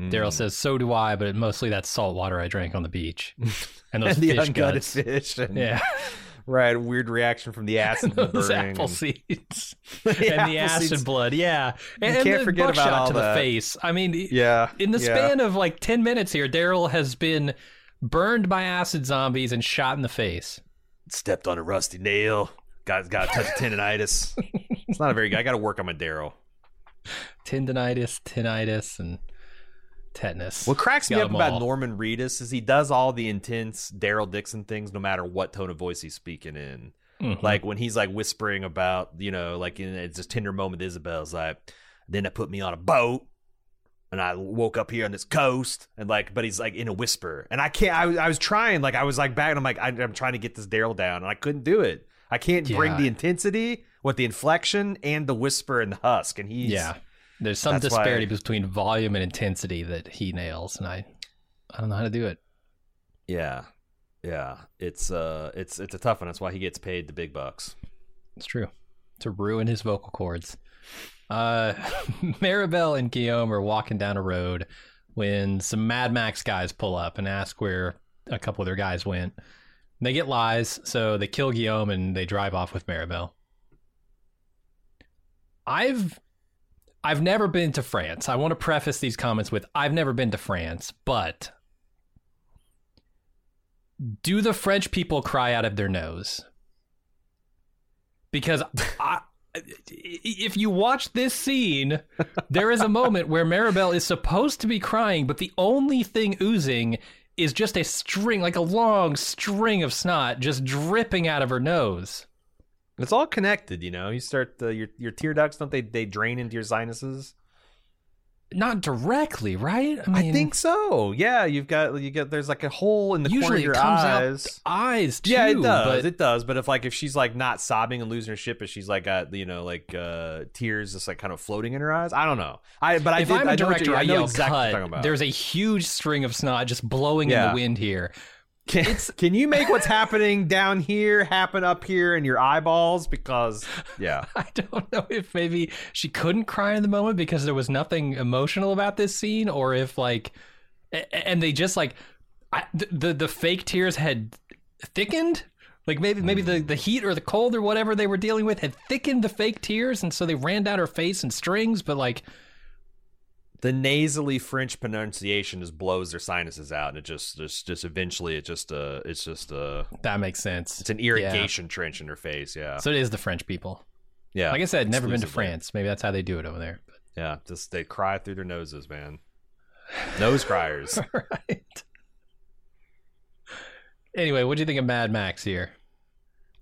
Daryl Mm. says, "So do I, but mostly that's salt water I drank on the beach." And those and the fish ungutted guts. fish. And, Yeah, Right. Weird reaction from the acid. and the those burning apple and- seeds The and the seeds. acid blood. Yeah, and, and can't the forget about all to that. the face. I mean, Yeah. in the yeah. span of like 10 minutes here, Daryl has been burned by acid zombies and shot in the face. Stepped on a rusty nail. Got got a touch of tendonitis. it's not a very good. I got to work on my Daryl. Tendonitis, tinnitus, and tetanus. What cracks me up about all. Norman Reedus is he does all the intense Daryl Dixon things, no matter what tone of voice he's speaking in. Mhm. Like when he's like whispering about, you know, like in it's this tender moment, Isabelle's like, then they put me on a boat and I woke up here on this coast and like, but he's like in a whisper and I can't, I, was- I was trying, like, I was like back and I'm like, I, I'm trying to get this Daryl down and I couldn't do it. I can't bring the intensity with the inflection and the whisper and the husk. And he's, yeah, there's some that's disparity why- between volume and intensity that he nails, and I, I don't know how to do it. yeah, yeah. It's, uh, it's, it's a tough one. That's why he gets paid the big bucks. It's true. To ruin his vocal cords. Uh, Maribel and Guillaume are walking down a road when some Mad Max guys pull up and ask where a couple of their guys went. They get lies, so they kill Guillaume and they drive off with Maribel. I've I've never been to France. I want to preface these comments with I've never been to France, but do the French people cry out of their nose? Because I, if you watch this scene, there is a moment where Maribel is supposed to be crying, but the only thing oozing is just a string, like a long string of snot, just dripping out of her nose. It's all connected, you know. You start the, your your tear ducts, don't they? They drain into your sinuses. not directly, right? I think so. Yeah, you've got you get there's like a hole in the corner of your it comes out eyes. eyes too. yeah, it does. But it does. But if like if she's like not sobbing and losing her shit, but she's like got you know like uh tears just like kind of floating in her eyes. I don't know. I but I if did, I'm a I know director, I, I know exactly what you're talking about. There's a huge string of snot just blowing in the wind here. Can, can you make what's happening down here happen up here in your eyeballs? Because yeah, I don't know if maybe she couldn't cry in the moment because there was nothing emotional about this scene, or if like, and they just like, I, the, the the fake tears had thickened. Like maybe maybe the, the heat or the cold or whatever they were dealing with had thickened the fake tears, and so they ran down her face in strings. But like, the nasally French pronunciation just blows their sinuses out, and it just just just eventually it just uh it's just uh that makes sense. it's an irrigation trench in her face. Yeah, So it is the French people. yeah. Like I said, never been to. France. Maybe that's how they do it over there. But. Yeah, just they cry through their noses, man. Nose criers. right. Anyway, what do you think of Mad Max here?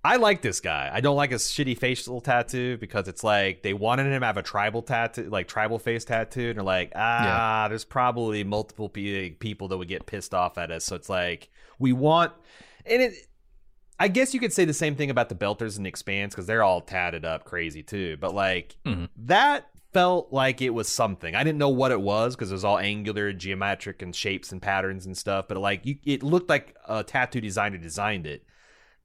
I like this guy. I don't like his shitty facial tattoo because it's like they wanted him to have a tribal tattoo, like tribal face tattoo, and they're like, ah, there's probably multiple pe- people that would get pissed off at us. So it's like we want, and it. I guess you could say the same thing about the Belters and the Expanse because they're all tatted up crazy too. But like Mhm. that felt like it was something. I didn't know what it was because it was all angular, geometric, and shapes and patterns and stuff. But like you, it looked like a tattoo designer designed it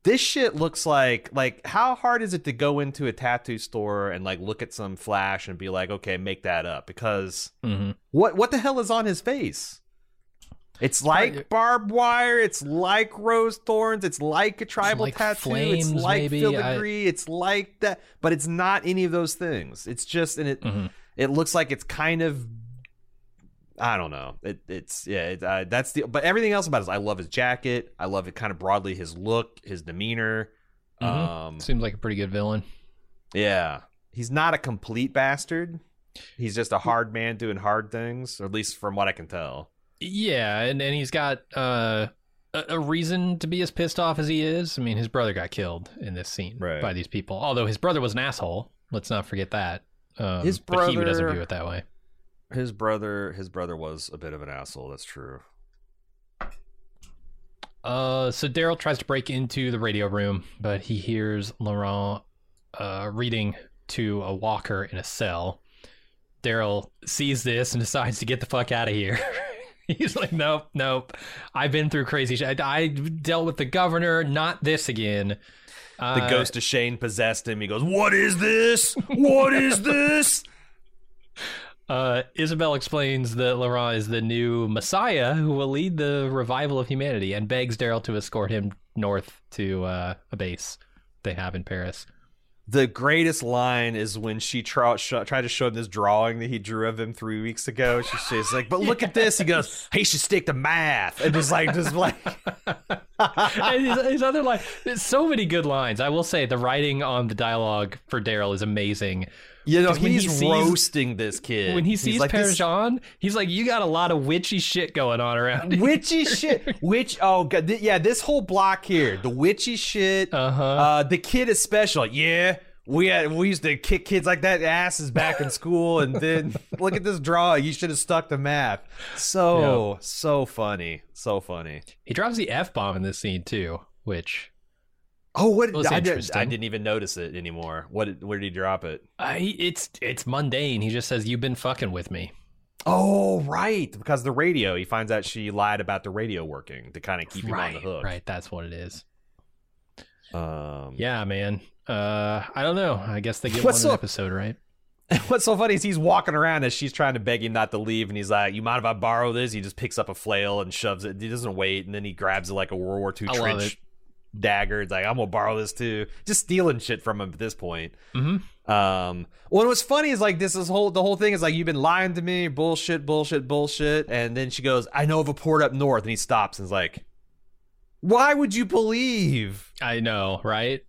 this shit looks like like how hard is it to go into a tattoo store and like look at some flash and be like okay make that up because Mm-hmm. what what the hell is on his face it's like barbed wire it's like rose thorns it's like a tribal like tattoo flames, it's like maybe. filigree it's like that but it's not any of those things it's just and it Mhm. it looks like it's kind of I don't know. It, it's yeah. It, uh, that's the. But everything else about it, is I love his jacket. I love it kind of broadly. His look, his demeanor. Mhm. Um, Seems like a pretty good villain. yeah, he's not a complete bastard. He's just a hard man doing hard things, or at least from what I can tell. Yeah, and, and he's got uh, a, a reason to be as pissed off as he is. I mean, his brother got killed in this scene Right. by these people. Although his brother was an asshole. Let's not forget that. Um, His but he doesn't view it that way. His brother, his brother was a bit of an asshole. That's true. Uh, so Daryl tries to break into the radio room, but he hears Laurent uh, reading to a walker in a cell. Daryl sees this and decides to get the fuck out of here. He's like, nope, nope. I've been through crazy shit. I, I dealt with the governor, not this again. The Uh, ghost of Shane possessed him. He goes, "What is this? What is this?" Uh, Isabelle explains that Laurent is the new messiah who will lead the revival of humanity and begs Daryl to escort him north to uh, a base they have in Paris. The greatest line is when she tra- sh- tried to show him this drawing that he drew of him three weeks ago. She, she's like, "But look at this." He goes, "He should stick to math," and just like, just like, and his, his other line, so many good lines. I will say the writing on the dialogue for Daryl is amazing. You know, 'Cause when he he's sees- roasting this kid When he He's sees like, Père he's like, "You got a lot of witchy shit going on around." here." witchy shit. Witch. Oh god, th- yeah, this whole block here, the witchy shit. Uh-huh. Uh, the kid is special. Yeah. We had, we used to kick kids like that asses back in school, and then look at this drawing. You should have stuck to math. So so funny, so funny. He drops the f bomb in this scene too, which Oh, what? I, did. I didn't even notice it anymore. What? Where did he drop it? uh, he, it's it's mundane. He just says, "You've been fucking with me." Oh, right, because the radio. He finds out she lied about the radio working to kind of keep him on the hook. right. That's what it is. Um, Yeah, man. Uh, I don't know. I guess they get one an episode, right? What's so funny is he's walking around as she's trying to beg him not to leave, and he's like, "You mind if I borrow this?" He just picks up a flail and shoves it. He doesn't wait, and then he grabs it like a World War II I trench dagger. It's like, "I'm gonna borrow this too." Just stealing shit from him at this point. Mm-hmm. Um, well, what's funny is like this is whole the whole thing is like you've been lying to me, bullshit, bullshit, bullshit, and then she goes, "I know of a port up north," and he stops and is like, "Why would you believe?" I know, right?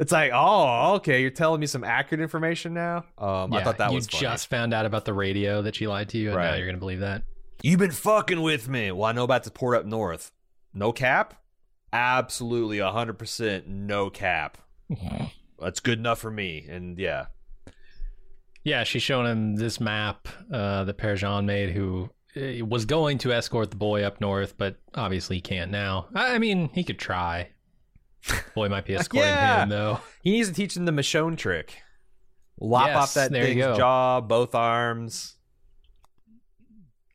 It's like, oh, okay, you're telling me some accurate information now. Um, I thought that you was funny. just found out about the radio that she lied to you, and now Right. you're gonna believe that. You've been fucking with me. Well, I know about the port up north. No cap? Absolutely 100% no cap. That's good enough for me. And yeah. Yeah, she's showing him this map uh, that Père Jean made, who uh, was going to escort the boy up north, but obviously he can't now. I I mean, he could try. Boy might be escorting Yeah. him though. He needs to teach him the Michonne trick. Lop Yes, off that thing's jaw, both arms.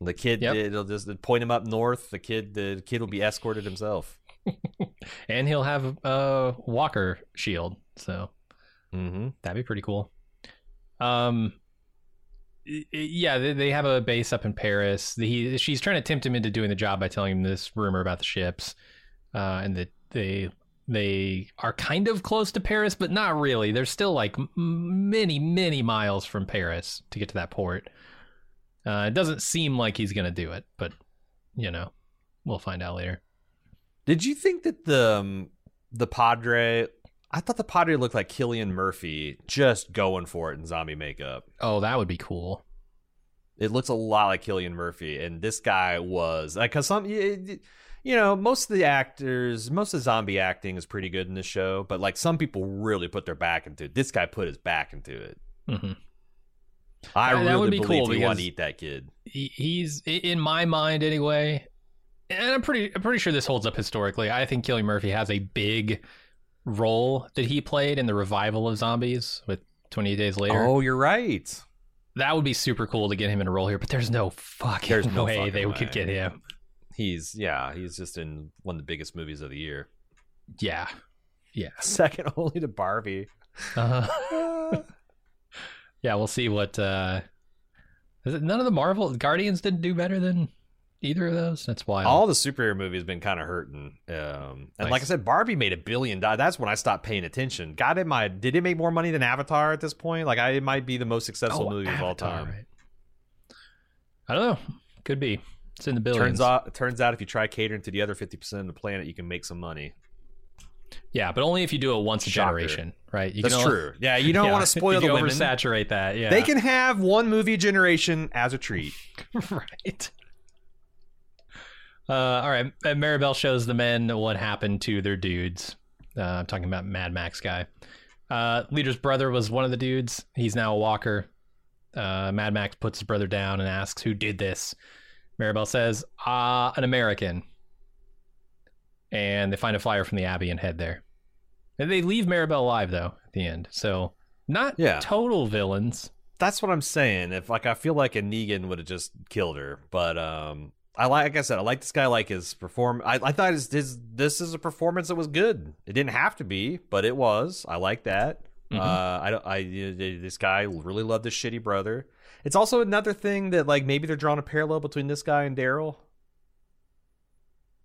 The kid, Yep. it'll just point him up north. The kid, the kid will be escorted himself. And he'll have a Walker shield, so Mm-hmm. that'd be pretty cool. Um, yeah, they, they have a base up in Paris. He, she's trying to tempt him into doing the job by telling him this rumor about the ships, uh, and that they they are kind of close to Paris, but not really. They're still like many many miles from Paris to get to that port. Uh, it doesn't seem like he's gonna do it, but you know, we'll find out later. Did you think that the um, the Padre? I thought the Padre looked like Cillian Murphy, just going for it in zombie makeup. Oh, that would be cool. It looks a lot like Cillian Murphy, and this guy was like, cause some, you you know, most of the actors, most of the zombie acting is pretty good in this show, but like some people really put their back into it. This guy put his back into it. hmm I That- that really would be believe cool he wanted to eat that kid. he, he's in my mind anyway and i'm pretty i'm pretty sure this holds up historically. I think Cillian Murphy has a big role that he played in the revival of zombies with 28 days later. Oh, you're right. that would be super cool to get him in a role here but there's no fucking There's no way fucking they way. could get him. He's yeah, he's just in one of the biggest movies of the year, yeah. Yeah. Second only to Barbie. uh, yeah we'll see what uh is it none of the marvel guardians didn't do better than either of those that's wild All the superhero movies have been kind of hurting. Um, and like I said, Barbie made a billion dollars. That's when I stopped paying attention. God, it might did it make more money than Avatar at this point? Like, I, it might be the most successful Oh, movie of all time. right. I don't know. Could be. It's in the billions. Turns out, turns out, if you try catering to the other fifty percent of the planet, you can make some money. Yeah, but only if you do it once a Shocker. generation, right? You That's only- true. Yeah, you don't Yeah, want to spoil the you women. oversaturate that. Yeah, They can have one movie generation as a treat. right. Uh, all right. Maribel shows the men what happened to their dudes. Uh, I'm talking about Mad Max guy. Uh, leader's brother was one of the dudes. He's now a walker. Uh, Mad Max puts his brother down and asks who did this. Maribel says, "Ah, an American." And they find a flyer from the Abbey and head there. And they leave Maribel alive though at the end. So not Yeah. total villains. That's what I'm saying. If like I feel like a Negan would have just killed her, but um, I like, like I said, I like this guy. I Like his perform. I, I thought his, his this is a performance that was good. It didn't have to be, but it was. I like that. Mhm. Uh, I. I this guy really loved his shitty brother. It's also another thing that like maybe they're drawing a parallel between this guy and Daryl.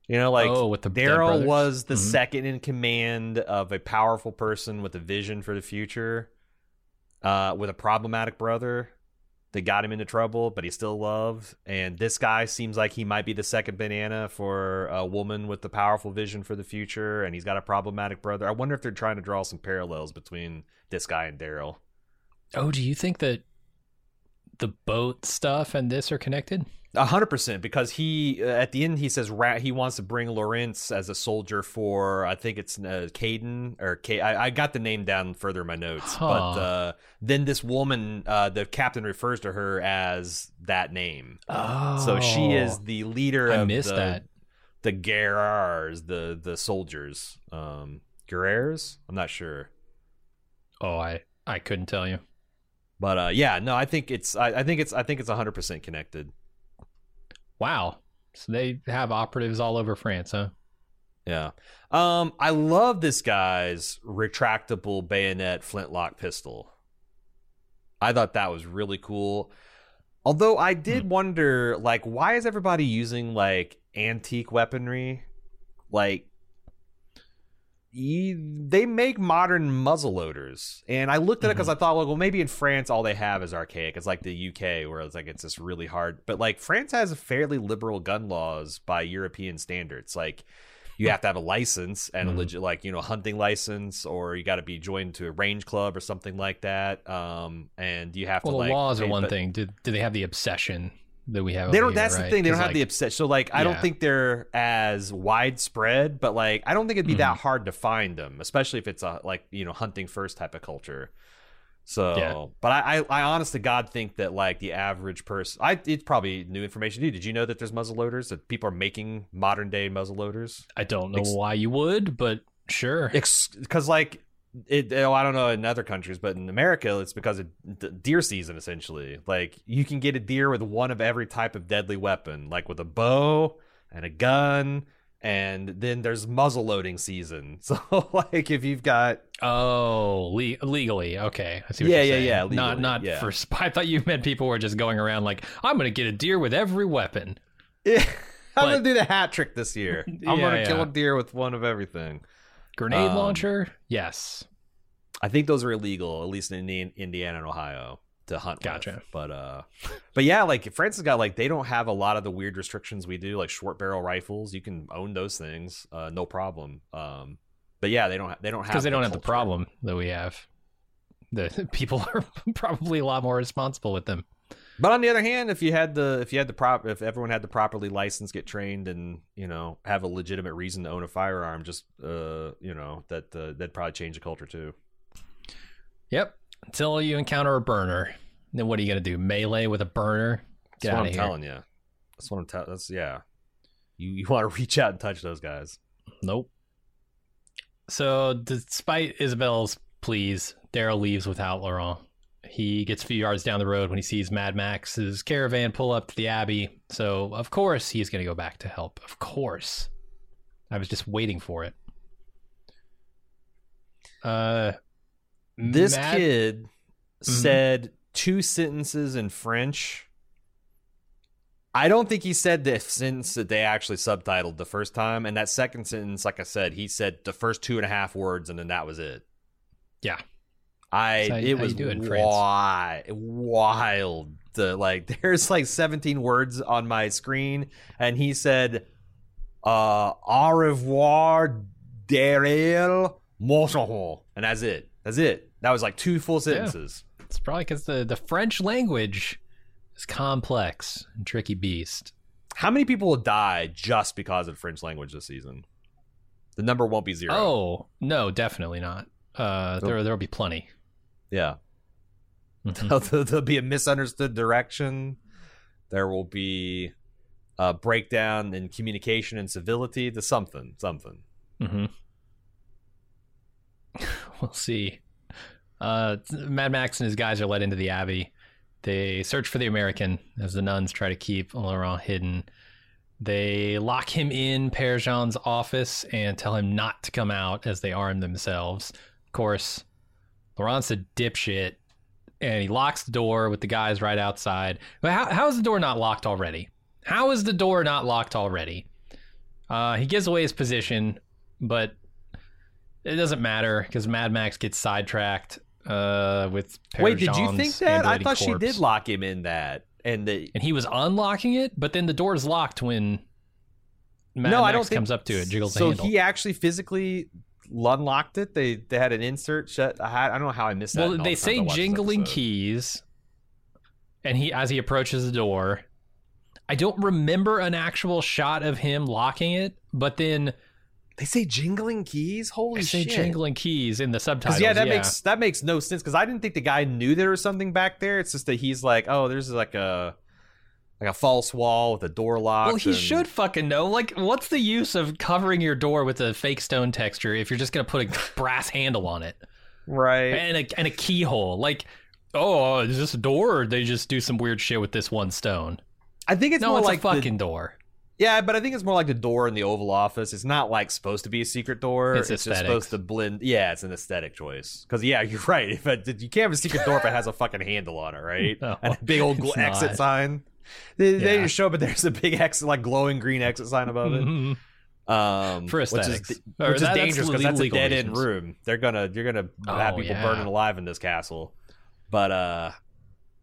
You know, like Oh, with the Daryl was the Mhm. second in command of a powerful person with a vision for the future, uh, with a problematic brother that got him into trouble, but he still loved. And this guy seems like he might be the second banana for a woman with the powerful vision for the future, and he's got a problematic brother. I wonder if they're trying to draw some parallels between this guy and Daryl. Oh, do you think that the boat stuff and this are connected? A hundred percent, because he uh, at the end he says ra- he wants to bring Lawrence as a soldier for I think it's uh, Caden or K- I, I got the name down further in my notes, Huh. but uh, then this woman, uh, the captain refers to her as that name, Oh, so she is the leader I of missed the that. the Guerrers, the the soldiers, um. I'm not sure, Oh, I I couldn't tell you. but uh, yeah, no, I think it's I, I think it's I think it's hundred percent connected. Wow. So they have operatives all over France, huh? Yeah. Um, I love this guy's retractable bayonet flintlock pistol. I thought that was really cool. Although I did wonder, like, why is everybody using like antique weaponry? Like, you, they make modern muzzle loaders, and I looked at it because I thought, like, well, maybe in France all they have is archaic. It's like the UK, where it's like it's just really hard. But like France has fairly liberal gun laws by European standards. Like, you have to have a license and a Mhm. legit, like you know, hunting license, or you got to be joined to a range club or something like that. Um, and you have Well, to the like laws are one but- thing. Do, do they have the obsession that we have? they don't. here, That's the thing. They don't 'Cause, have the obsession. So like, I don't think they're as widespread. But like, I don't think it'd be Mm-hmm. that hard to find them, especially if it's a like you know hunting first type of culture. So, Yeah. but I, I, I honest to God think that like the average person, I it's probably new information to you. Did you know that there's muzzle loaders that people are making modern day muzzle loaders? I don't know Ex- why you would, but sure. Because like it, oh, I don't know in other countries, but in America, it's because of d- deer season essentially. Like you can get a deer with one of every type of deadly weapon, like with a bow and a gun. And then there's muzzle loading season. So, like, if you've got Oh, le- legally, okay. I see what Yeah, you're yeah, saying. yeah, Not legally, not yeah. for. sp- I thought you meant people were just going around like, I'm gonna get a deer with every weapon. Yeah, I'm But- gonna do the hat trick this year. I'm Yeah, gonna kill a deer with one of everything. Grenade Um, launcher, yes. I think those are illegal, at least in Indiana and Ohio, to hunt. with. Gotcha. But uh, but yeah, like France has got like they don't have a lot of the weird restrictions we do, like short barrel rifles. You can own those things, uh, no problem. Um, but yeah, they don't. Ha- they don't have Because they don't have the problem that we have. The people are probably a lot more responsible with them. But on the other hand, if you had the if you had the prop if everyone had to properly license, get trained, and you know have a legitimate reason to own a firearm, just uh you know that uh, that'd probably change the culture too. Yep. Until you encounter a burner, then what are you gonna do? Melee with a burner? That's what I'm here. telling you. That's what I'm telling. That's yeah. You you want to reach out and touch those guys. Nope. So, despite Isabelle's pleas, Daryl leaves without Laurent. He gets a few yards down the road when he sees Mad Max's caravan pull up to the Abbey. So, of course, he's going to go back to help. Of course. I was just waiting for it. Uh, This Mad- kid Mm-hmm. said two sentences in French. I don't think he said the sentence that they actually subtitled the first time, and that second sentence, like I said, he said the first two and a half words, and then that was it. Yeah. I how it was do it in wild. The like, there's like 17 words on my screen, and he said, uh, "Au revoir, Daryl Monchon," and that's it. That's it. That was like two full sentences. it's probably because the, the French language is complex and tricky beast. How many people will die just because of French language this season? The number won't be zero. Oh, no, definitely not. Uh, there, there'll be plenty. Yeah. Mhm. There'll, there'll be a misunderstood direction. There will be a breakdown in communication and civility to something, something. Mm-hmm. we'll see. Uh, Mad Max and his guys are led into the abbey. They search for the American as the nuns try to keep Laurent hidden. They lock him in Père Jean's office and tell him not to come out as they arm themselves. Of course, Laurent's a dipshit and he locks the door with the guys right outside. But how, how is the door not locked already? How is the door not locked already? Uh, he gives away his position, but it doesn't matter because Mad Max gets sidetracked uh, with. Wait, did you think that? I thought she did lock him in that. And the, and he was unlocking it, but then the door's locked when Mad no, Max I don't think, comes up to it, jiggles So he actually physically unlocked it. They they had an insert shut. I, had, I don't know how I missed that. well, they the say jingling keys, and he as he approaches the door. I don't remember an actual shot of him locking it, but then They say jingling keys. Holy they say jingling keys in the subtitles. Yeah, that makes that makes no sense. Because I didn't think the guy knew there was something back there. It's just that he's like, oh, there's like a like a false wall with a door lock. Well, he and- should fucking know. Like, what's the use of covering your door with a fake stone texture if you're just gonna put a brass handle on it right. and a and a keyhole? Like, oh, uh, is this a door, or they just do some weird shit with this one stone? I think it's no, more it's like a the- fucking door. yeah, but I think it's more like the door in the Oval Office. It's not like supposed to be a secret door. It's just supposed to blend. Yeah, it's an aesthetic choice. Because yeah, you're right. If it, you can't have a secret door if it has a fucking handle on it, right? No, and a big old exit not. sign. They, they Yeah. just show, up, but there's a big exit, like glowing green exit sign above it. Mhm. um, For which is, aesthetics. Or which that's dangerous because that's a dead end room. They're gonna you're gonna have Oh, people yeah. burning alive in this castle. But uh,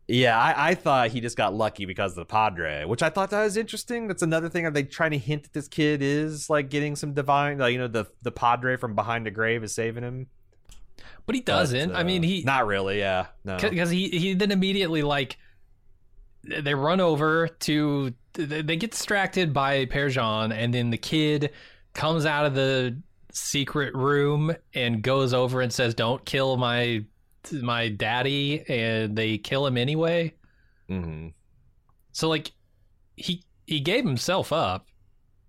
yeah, I, I thought he just got lucky because of the Padre, which I thought that was interesting. That's another thing. Are they trying to hint that this kid is like getting some divine, like you know, the the Padre from behind the grave is saving him? But he doesn't. I uh, mean, he not really. Yeah, no. because he he then immediately like they run over to they get distracted by Père Jean and then the kid comes out of the secret room and goes over and says don't kill my my daddy, and they kill him anyway. hmm So like, he he gave himself up.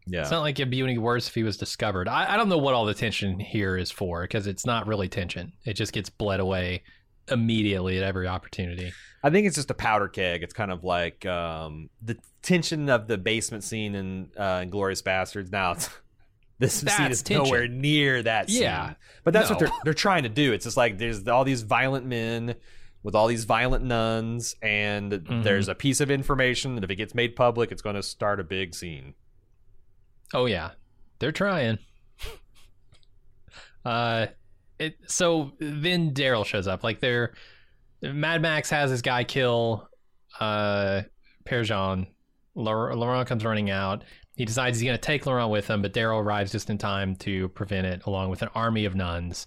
Yeah. It's not like it'd be any worse if he was discovered. I, I don't know what all the tension here is for because it's not really tension. It just gets bled away immediately at every opportunity. I think it's just a powder keg. It's kind of like um, the tension of the basement scene in uh, Inglourious Basterds. Now, it's, this scene is tension. nowhere near that. Scene. Yeah. but that's what they're they're trying to do. It's just like there's all these violent men with all these violent nuns, and Mhm. there's a piece of information that if it gets made public, it's going to start a big scene. Oh yeah, they're trying. uh, it so then Daryl shows up. Like they're Mad Max has his guy kill uh Père Jean. Laurent, Laurent comes running out. He decides he's going to take Laurent with him, but Daryl arrives just in time to prevent it, along with an army of nuns.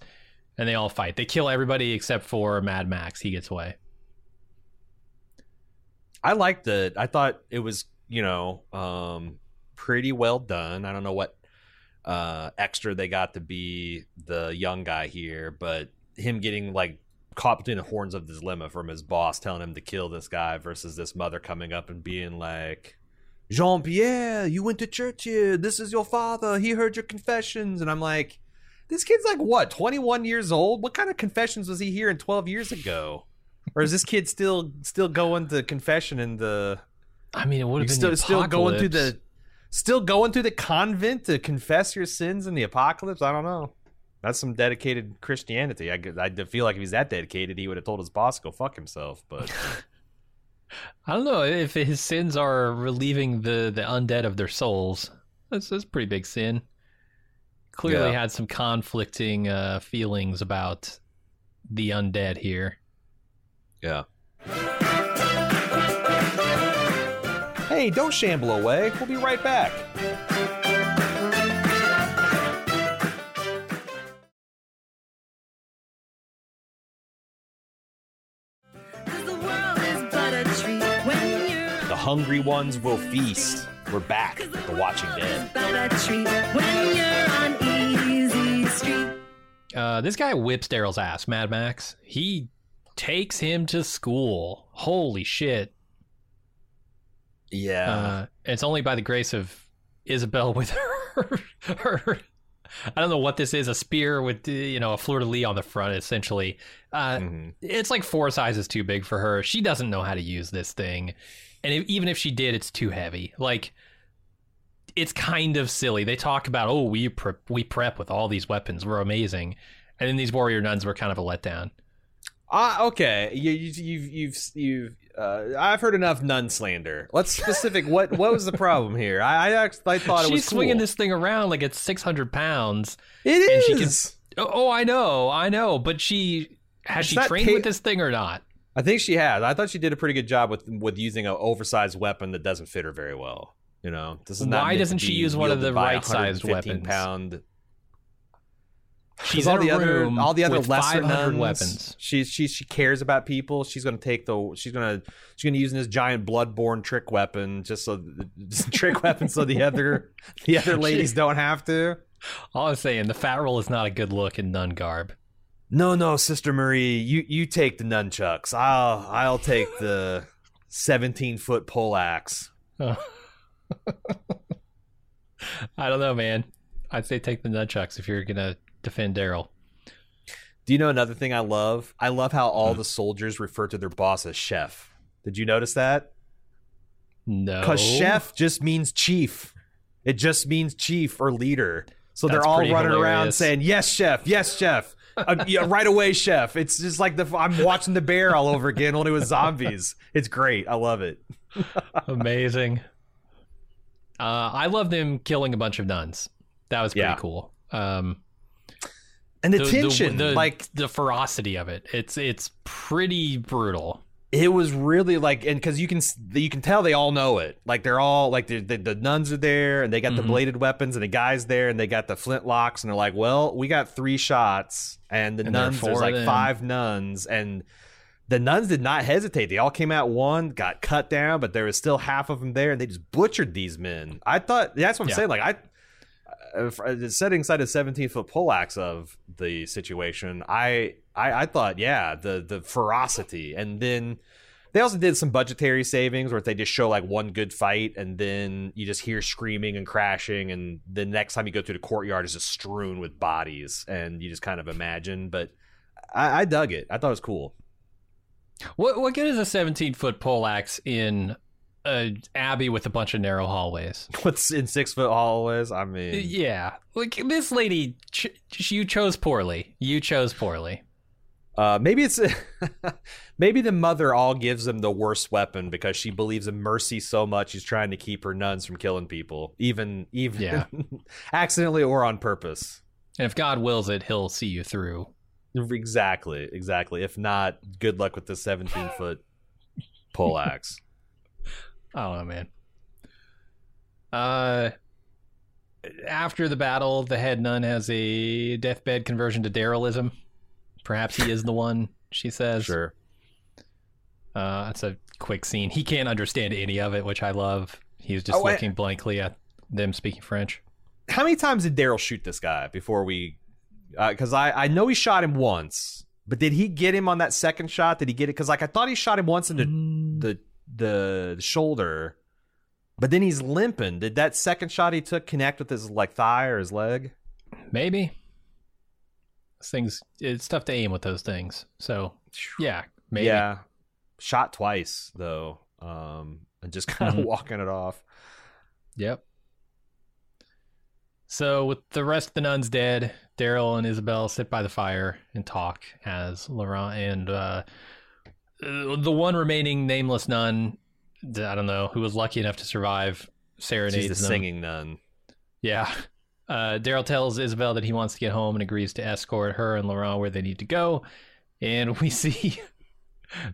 And they all fight. They kill everybody except for Mad Max. He gets away. I liked it. I thought it was, you know, um, pretty well done. I don't know what uh, extra they got to be the young guy here, but him getting like caught between the horns of this dilemma from his boss telling him to kill this guy versus this mother coming up and being like, Jean Pierre, you went to church here. This is your father. He heard your confessions. And I'm like, this kid's like, what, 21 years old? What kind of confessions was he hearing 12 years ago? Or is this kid still still going to confession in the I mean, it would have been still still going through the still going through the convent to confess your sins in the apocalypse? I don't know. That's some dedicated Christianity. I, I feel like if he's that dedicated, he would have told his boss to go fuck himself. But I don't know if his sins are relieving the the undead of their souls. That's that's a pretty big sin. Clearly Yeah. had some conflicting uh, feelings about the undead here. yeah. Hey, don't shamble away. We'll be right back. The hungry ones will feast. We're back. The Watching Dead. Uh, this guy whips Daryl's ass, Mad Max. He takes him to school. Holy shit! Yeah. Uh, it's only by the grace of Isabelle with her, her. I don't know what this is—a spear with you know a fleur de lis on the front, essentially. Uh, Mhm. it's like four sizes too big for her. She doesn't know how to use this thing, and if, even if she did, it's too heavy. Like, it's kind of silly. They talk about, oh, we prep, we prep with all these weapons. We're amazing, and then these warrior nuns were kind of a letdown. Ah, okay. You, you, you've, you've, you've. Uh, I've heard enough nun slander. Let's specific. what, what was the problem here? I, I actually I thought it was swinging cool. this thing around like it's six hundred pounds. It is. she can- Oh, oh, I know, I know, but she has It's she trained ca- with this thing or not? I think she has. I thought she did a pretty good job with with using an oversized weapon that doesn't fit her very well. You know, this is not Why doesn't she use one of the right-sized 115 weapons? Pound. She's all the other all the other lesser 500 nuns, weapons. She she she cares about people. She's gonna take the she's gonna she's gonna use this giant bloodborne trick weapon just so just trick weapon so the other the other ladies don't have to. All I'm saying, the fat roll is not a good look in nun garb. No, no, Sister Marie, you you take the nunchucks. I'll I'll take the seventeen foot pole axe. I don't know, man. I'd say take the nunchucks if you're gonna defend Daryl. Do you know another thing I love? I love how all Hmm. the soldiers refer to their boss as chef. Did you notice that? No, Because chef just means chief. It just means chief or leader. So That's they're all running around saying, "Yes, chef. Yes, chef." Uh, yeah, right away, chef. It's just like the I'm watching the bear all over again, only with zombies. It's great. I love it. amazing. Uh, I love them killing a bunch of nuns. That was pretty Yeah. cool. Um, And the, tension, the, like the ferocity of it. It's it's pretty brutal. it was really like and because you can you can tell they all know it like they're all like the, the, the nuns are there and they got the Mhm. bladed weapons and the guys there and they got the flintlocks and they're like well we got three shots and the And nuns there's like them. five nuns and the nuns did not hesitate they all came out one got cut down but there was still half of them there and they just butchered these men i thought that's what i'm Yeah. saying like i Uh, uh, setting aside a 17 foot poleaxe of the situation i I, I thought, yeah, the the ferocity, and then they also did some budgetary savings where they just show like one good fight, and then you just hear screaming and crashing, and the next time you go through the courtyard is just strewn with bodies, and you just kind of imagine. But I, I dug it. I thought it was cool. What what good is a 17 foot poleaxe in a abbey with a bunch of narrow hallways? What's in six foot hallways? I mean, Yeah, like this lady, ch- you chose poorly. You chose poorly. Uh, maybe it's maybe the mother all gives him the worst weapon because she believes in mercy so much she's trying to keep her nuns from killing people, even even Yeah. accidentally or on purpose. And if God wills it, He'll see you through. Exactly, exactly. If not, good luck with the seventeen foot pole axe. I don't know, man. Uh, after the battle, the head nun has a deathbed conversion to Darylism. Perhaps he is the one. She says. Sure. Uh, that's a quick scene. He can't understand any of it, which I love. He's just Oh, I- looking blankly at them speaking French. How many times did Daryl shoot this guy before we? Because I I know he shot him once, but did he get him on that second shot? Did he get it? Because like I thought he shot him once in the the the, the shoulder, but then he's limping. Did that second shot he took connect with his like thigh or his leg? Maybe. Those things. It's tough to aim with those things. So yeah, maybe. Yeah, shot twice though, um, and just kind of Mhm. walking it off. Yep. So with the rest of the nuns dead, Daryl and Isabelle sit by the fire and talk as Laurent and uh, the one remaining nameless nun, I don't know, who was lucky enough to survive, serenades She's the them. singing nun. Yeah. Uh, Daryl tells Isabelle that he wants to get home and agrees to escort her and Laurent where they need to go. And we see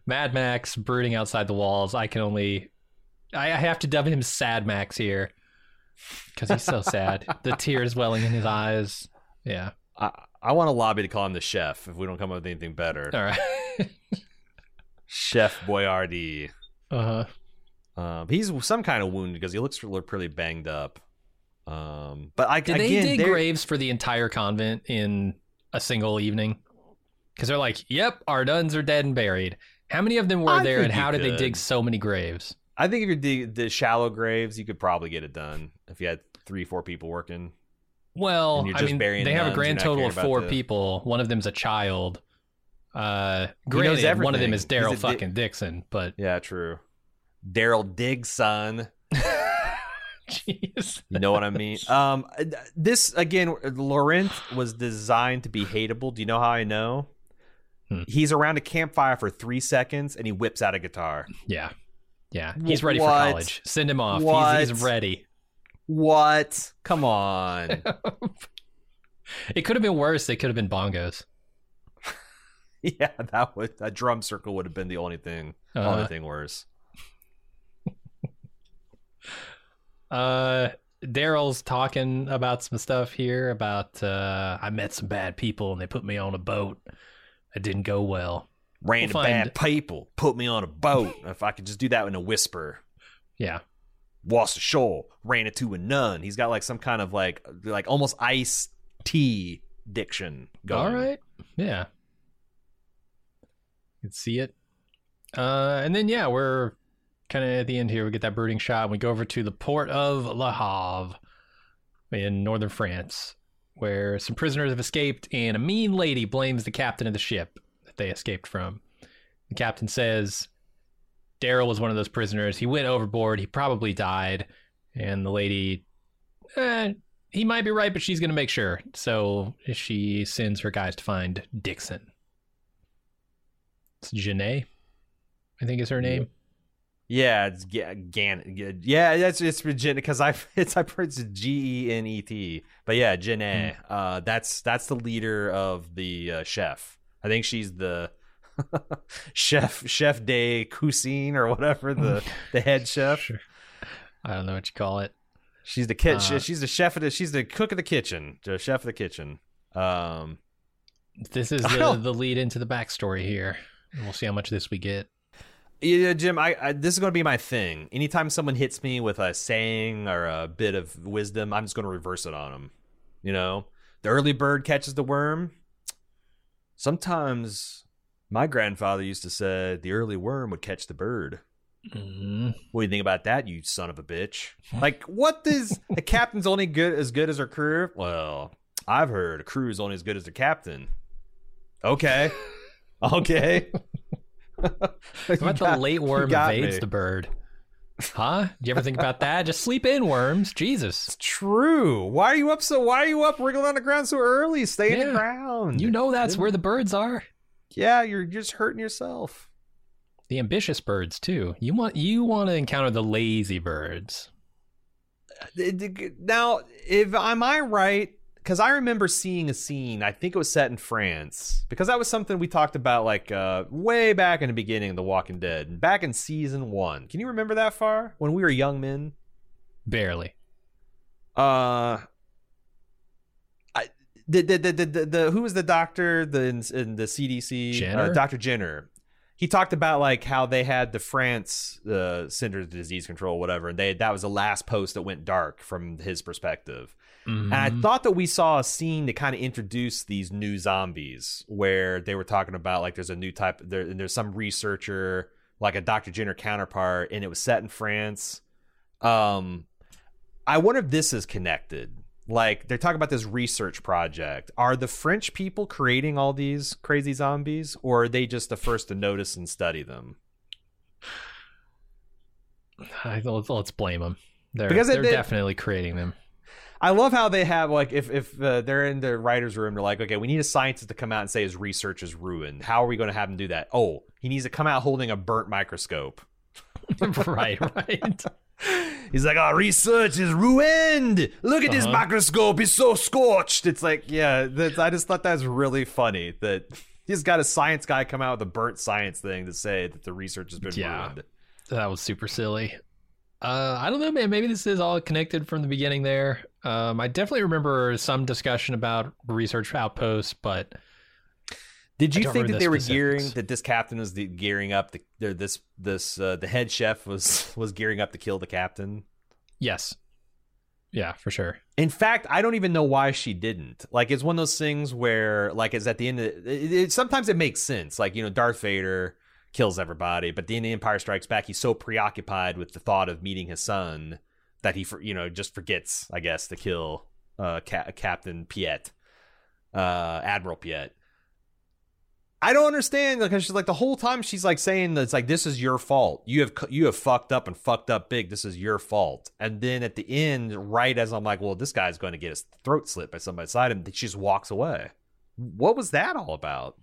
Mad Max brooding outside the walls. I can only. I I have to dub him Sad Max here because he's so sad. the tears welling in his eyes. Yeah. I I want to lobby to call him the chef if we don't come up with anything better. All right. Chef Boyardee. uh huh. Um, he's some kind of wounded because he looks pretty banged up. Um, but I Did again, they dig graves for the entire convent in a single evening? Because they're like, "Yep, our nuns are dead and buried." How many of them were I there, and how did they dig so many graves? I think if you dig the shallow graves, you could probably get it done if you had three, four people working. Well, I mean, they have a grand total of four the- people. One of them's a child. Uh, He knows granted, one of them is Daryl di- fucking Dixon, but Yeah, true. Daryl Diggs' son. jeez, You know what I mean? Um, this again, Laurent was designed to be hateable. Do you know how I know? Hmm. He's around a campfire for three seconds and he whips out a guitar. yeah, yeah, he's ready for college. Send him off. What? He's, he's ready. What? Come on. It could have been worse. They could have been bongos. Yeah, that would that drum circle would have been the only thing, Uh, only thing worse. Uh, Daryl's talking about some stuff here about uh, I met some bad people and they put me on a boat. It didn't go well. Ran to We'll find- bad people, put me on a boat. if I could just do that in a whisper. Yeah, Washed ashore, ran into a nun. He's got like some kind of like like almost ice tea diction going. All right. Yeah. You can see it. Uh, and then, yeah, we're kind of at the end here. We get that brooding shot. And we go over to the port of Le Havre in northern France, where some prisoners have escaped, and a mean lady blames the captain of the ship that they escaped from. The captain says Daryl was one of those prisoners. He went overboard. He probably died. And the lady, eh, he might be right, but she's going to make sure. So she sends her guys to find Dixon. It's Genet, I think is her name. Yeah, it's Ga- Gan. Yeah, that's it's because I it's I it's G E N E T. But yeah, Genet. Uh, that's that's the leader of the uh, chef. I think she's the chef chef de cuisine or whatever the the head chef. Sure. I don't know what you call it. She's the kit. Uh, she's the chef of the. She's the cook of the kitchen. The chef of the kitchen. Um, This is the, the lead into the backstory here. And We'll see how much of this we get. Yeah, Jim, I, I this is going to be my thing. Anytime someone hits me with a saying or a bit of wisdom, I'm just going to reverse it on them. You know, the early bird catches the worm. sometimes my grandfather used to say the early worm would catch the bird. Mm. What do you think about that, you son of a bitch? Like, what does the captain's only good as good as her crew? Well, I've heard a crew is only as good as the captain. Okay, okay. What about the late worm evades the bird? Huh? Do you ever think about that? Just sleep in, worms. Jesus. It's True. Why are you up so? Why are you up wriggling on the ground so early? Stay in the ground. You know that's where the birds are. Yeah, you're just hurting yourself. The ambitious birds too. You want you want to encounter the lazy birds. Uh, now, if am I right? Because I remember seeing a scene. I think it was set in France. Because that was something we talked about, like uh, way back in the beginning of The Walking Dead, back in season one. Can you remember that far when we were young men? Barely. Uh, I the the the the, the, the who was the doctor the in, in the CDC Jenner? uh, Doctor Jenner. He talked about like how they had the France uh, Centers of Disease Control, whatever, and they that was the last post that went dark from his perspective. And I Mhm. thought that we saw a scene to kind of introduce these new zombies, where they were talking about like there's a new type, there, and there's some researcher like a Dr. Jenner counterpart, and it was set in France. Um, I wonder if this is connected. Like they're talking about this research project. Are the French people creating all these crazy zombies, or are they just the first to notice and study them? I, let's, let's blame them. They're, Because they're it- definitely creating them. I love how they have like if if uh, they're in the writers' room, they're like, okay, we need a scientist to come out and say his research is ruined. How are we going to have him do that? Oh, he needs to come out holding a burnt microscope. right, right. He's like, our research is ruined. Look at this Uh-huh. microscope; it's so scorched. It's like, yeah, that, I just thought that was really funny that he's got a science guy come out with a burnt science thing to say that the research has been Yeah. ruined. That was super silly. Uh, I don't know, man. Maybe this is all connected from the beginning there. Um, I definitely remember some discussion about research outposts, but Did you think that the they were gearing that this captain was the, gearing up the this this uh, the head chef was was gearing up to kill the captain? yes. Yeah, for sure. In fact, I don't even know why she didn't. Like, it's one of those things where, like, it's at the end of it, it, sometimes it makes sense. Like, you know, Darth Vader kills everybody, but then the Empire Strikes Back, he's so preoccupied with the thought of meeting his son that he, for- you know, just forgets, I guess, to kill uh, Ca- Captain Piett, uh, Admiral Piett. I don't understand because she's like the whole time she's like saying that it's like this is your fault. You have you have fucked up and fucked up big. This is your fault. And then at the end, right as I'm like, well, this guy's going to get his throat slit by somebody beside him, she just walks away. What was that all about?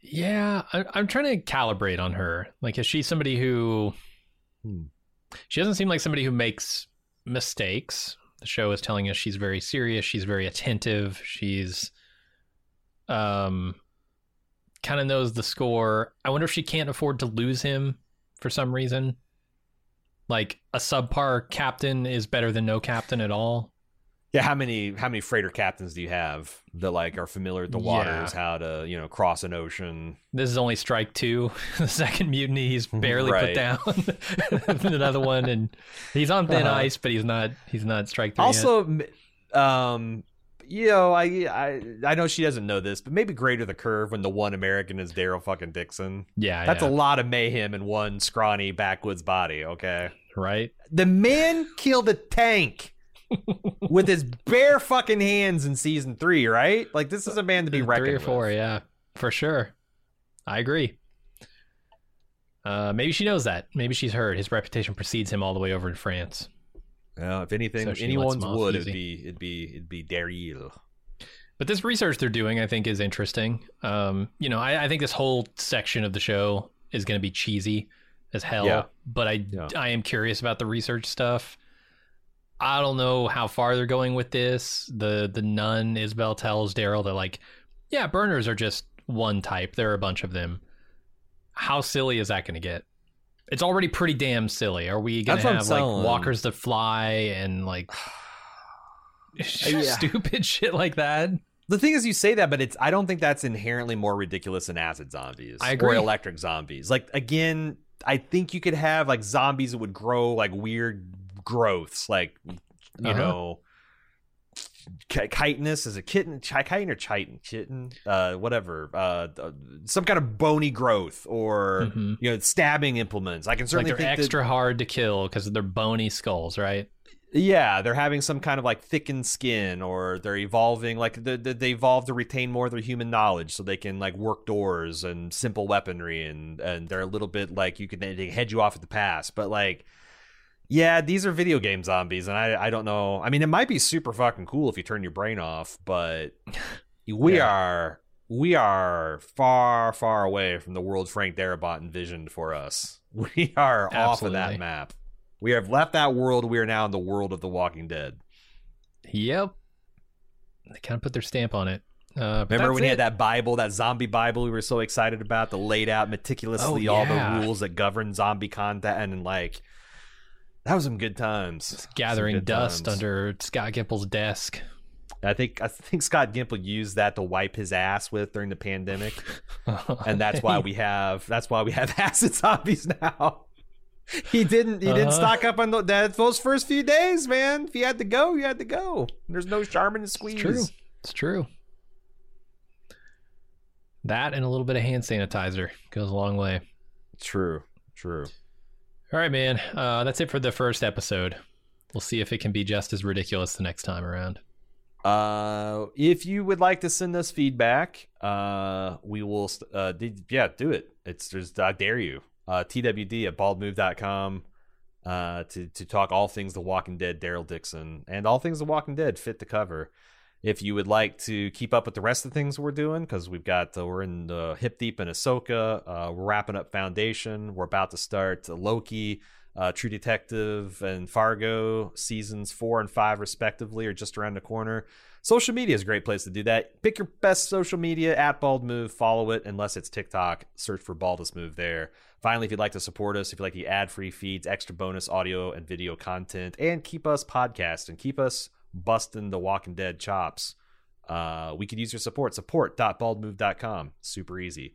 Yeah, I, I'm trying to calibrate on her. Like, is she somebody who? Hmm. She doesn't seem like somebody who makes mistakes. The show is telling us she's very serious. She's very attentive. She's, um, kind of knows the score. I wonder if she can't afford to lose him for some reason. Like a subpar captain is better than no captain at all. Yeah, how many how many freighter captains do you have that like are familiar with the Yeah. waters, how to you know cross an ocean? This is only strike two. the second mutiny, he's barely Right. put down. Another one, and he's on thin Uh-huh. ice, but he's not. He's not strike three. Also, m- um, you know, I, I I know she doesn't know this, but maybe greater the curve when the one American is Daryl fucking Dixon. yeah, That's yeah, a lot of mayhem in one scrawny backwoods body. Okay, right. the man killed a tank with his bare fucking hands in season three. Right? Like this is a man to be reckoned Three or four, with. yeah, for sure. I agree. Uh, maybe she knows that. Maybe she's heard his reputation precedes him all the way over in France. Well, if anything, So anyone's would, easy. it'd be it'd be it'd be Daryl. But this research they're doing, I think, is interesting. Um, you know, I, I think this whole section of the show is going to be cheesy as hell. Yeah. But I, Yeah. I am curious about the research stuff. I don't know how far they're going with this. The the nun Isabelle tells Daryl that like, yeah, burners are just one type. There are a bunch of them. How silly is that going to get? It's already pretty damn silly. Are we going to have like walkers that fly and like Yeah. stupid shit like that? The thing is, you say that, but it's I don't think that's inherently more ridiculous than acid zombies I or agree. electric zombies. Like again, I think you could have like zombies that would grow like weird growths, like you Uh-huh. know, chitinous is a kitten, Ch- chitin or chitin, chitin, uh, whatever, uh, some kind of bony growth or Mhm. you know stabbing implements. I can Like certainly they're think that- extra hard to kill because they're bony skulls, right? Yeah, they're having some kind of like thickened skin, or they're evolving. Like the, the, they evolve to retain more of their human knowledge, so they can like work doors and simple weaponry, and and they're a little bit like you can they head you off at the pass. But like, yeah, these are video game zombies, and I I don't know. I mean, it might be super fucking cool if you turn your brain off, but we Yeah. are we are far far away from the world Frank Darabont envisioned for us. We are off of that map. We have left that world. We are now in the world of The Walking Dead. Yep. They kind of put their stamp on it. Uh, Remember when you had that Bible, that zombie Bible we were so excited about, the laid out meticulously Oh, all the rules that govern zombie content and like that was some good times. Some gathering dust times. under Scott Gimple's desk? I think I think Scott Gimple used that to wipe his ass with during the pandemic. and that's why we have that's why we have acid zombies now. He didn't he didn't Uh-huh. stock up on the, those first few days, man. If you had to go, you had to go. There's no Charmin to squeeze. It's true. It's true. That and a little bit of hand sanitizer goes a long way. True. True. All right, man. Uh, that's it for the first episode. We'll see if it can be just as ridiculous the next time around. Uh, if you would like to send us feedback, uh, we will. Uh, yeah, do it. It's just I dare you. Uh, twd at baldmove.com uh, to to talk all things The Walking Dead, Daryl Dixon, and all things The Walking Dead fit to cover. If you would like to keep up with the rest of the things we're doing, because we've got uh, we're in the hip deep in Ahsoka, uh, we're wrapping up Foundation, we're about to start Loki, uh, True Detective, and Fargo seasons four and five respectively are just around the corner. Social media is a great place to do that. Pick your best social media at Bald Move, follow it unless it's TikTok. Search for Baldest Move there. Finally, if you'd like to support us, if you like the ad-free feeds, extra bonus audio and video content, and keep us podcast and keep us busting the Walking Dead chops, uh, we could use your support. Support.baldmove.com. Super easy.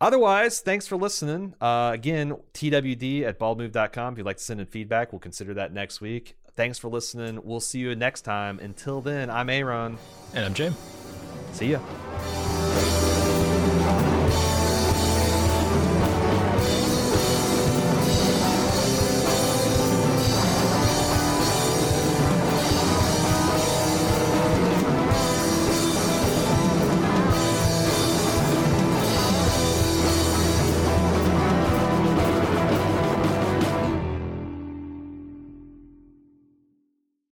Otherwise, thanks for listening. Uh, again, TWD at baldmove.com. If you'd like to send in feedback, we'll consider that next week. Thanks for listening. We'll see you next time. Until then, I'm Aaron. And I'm Jim. See ya.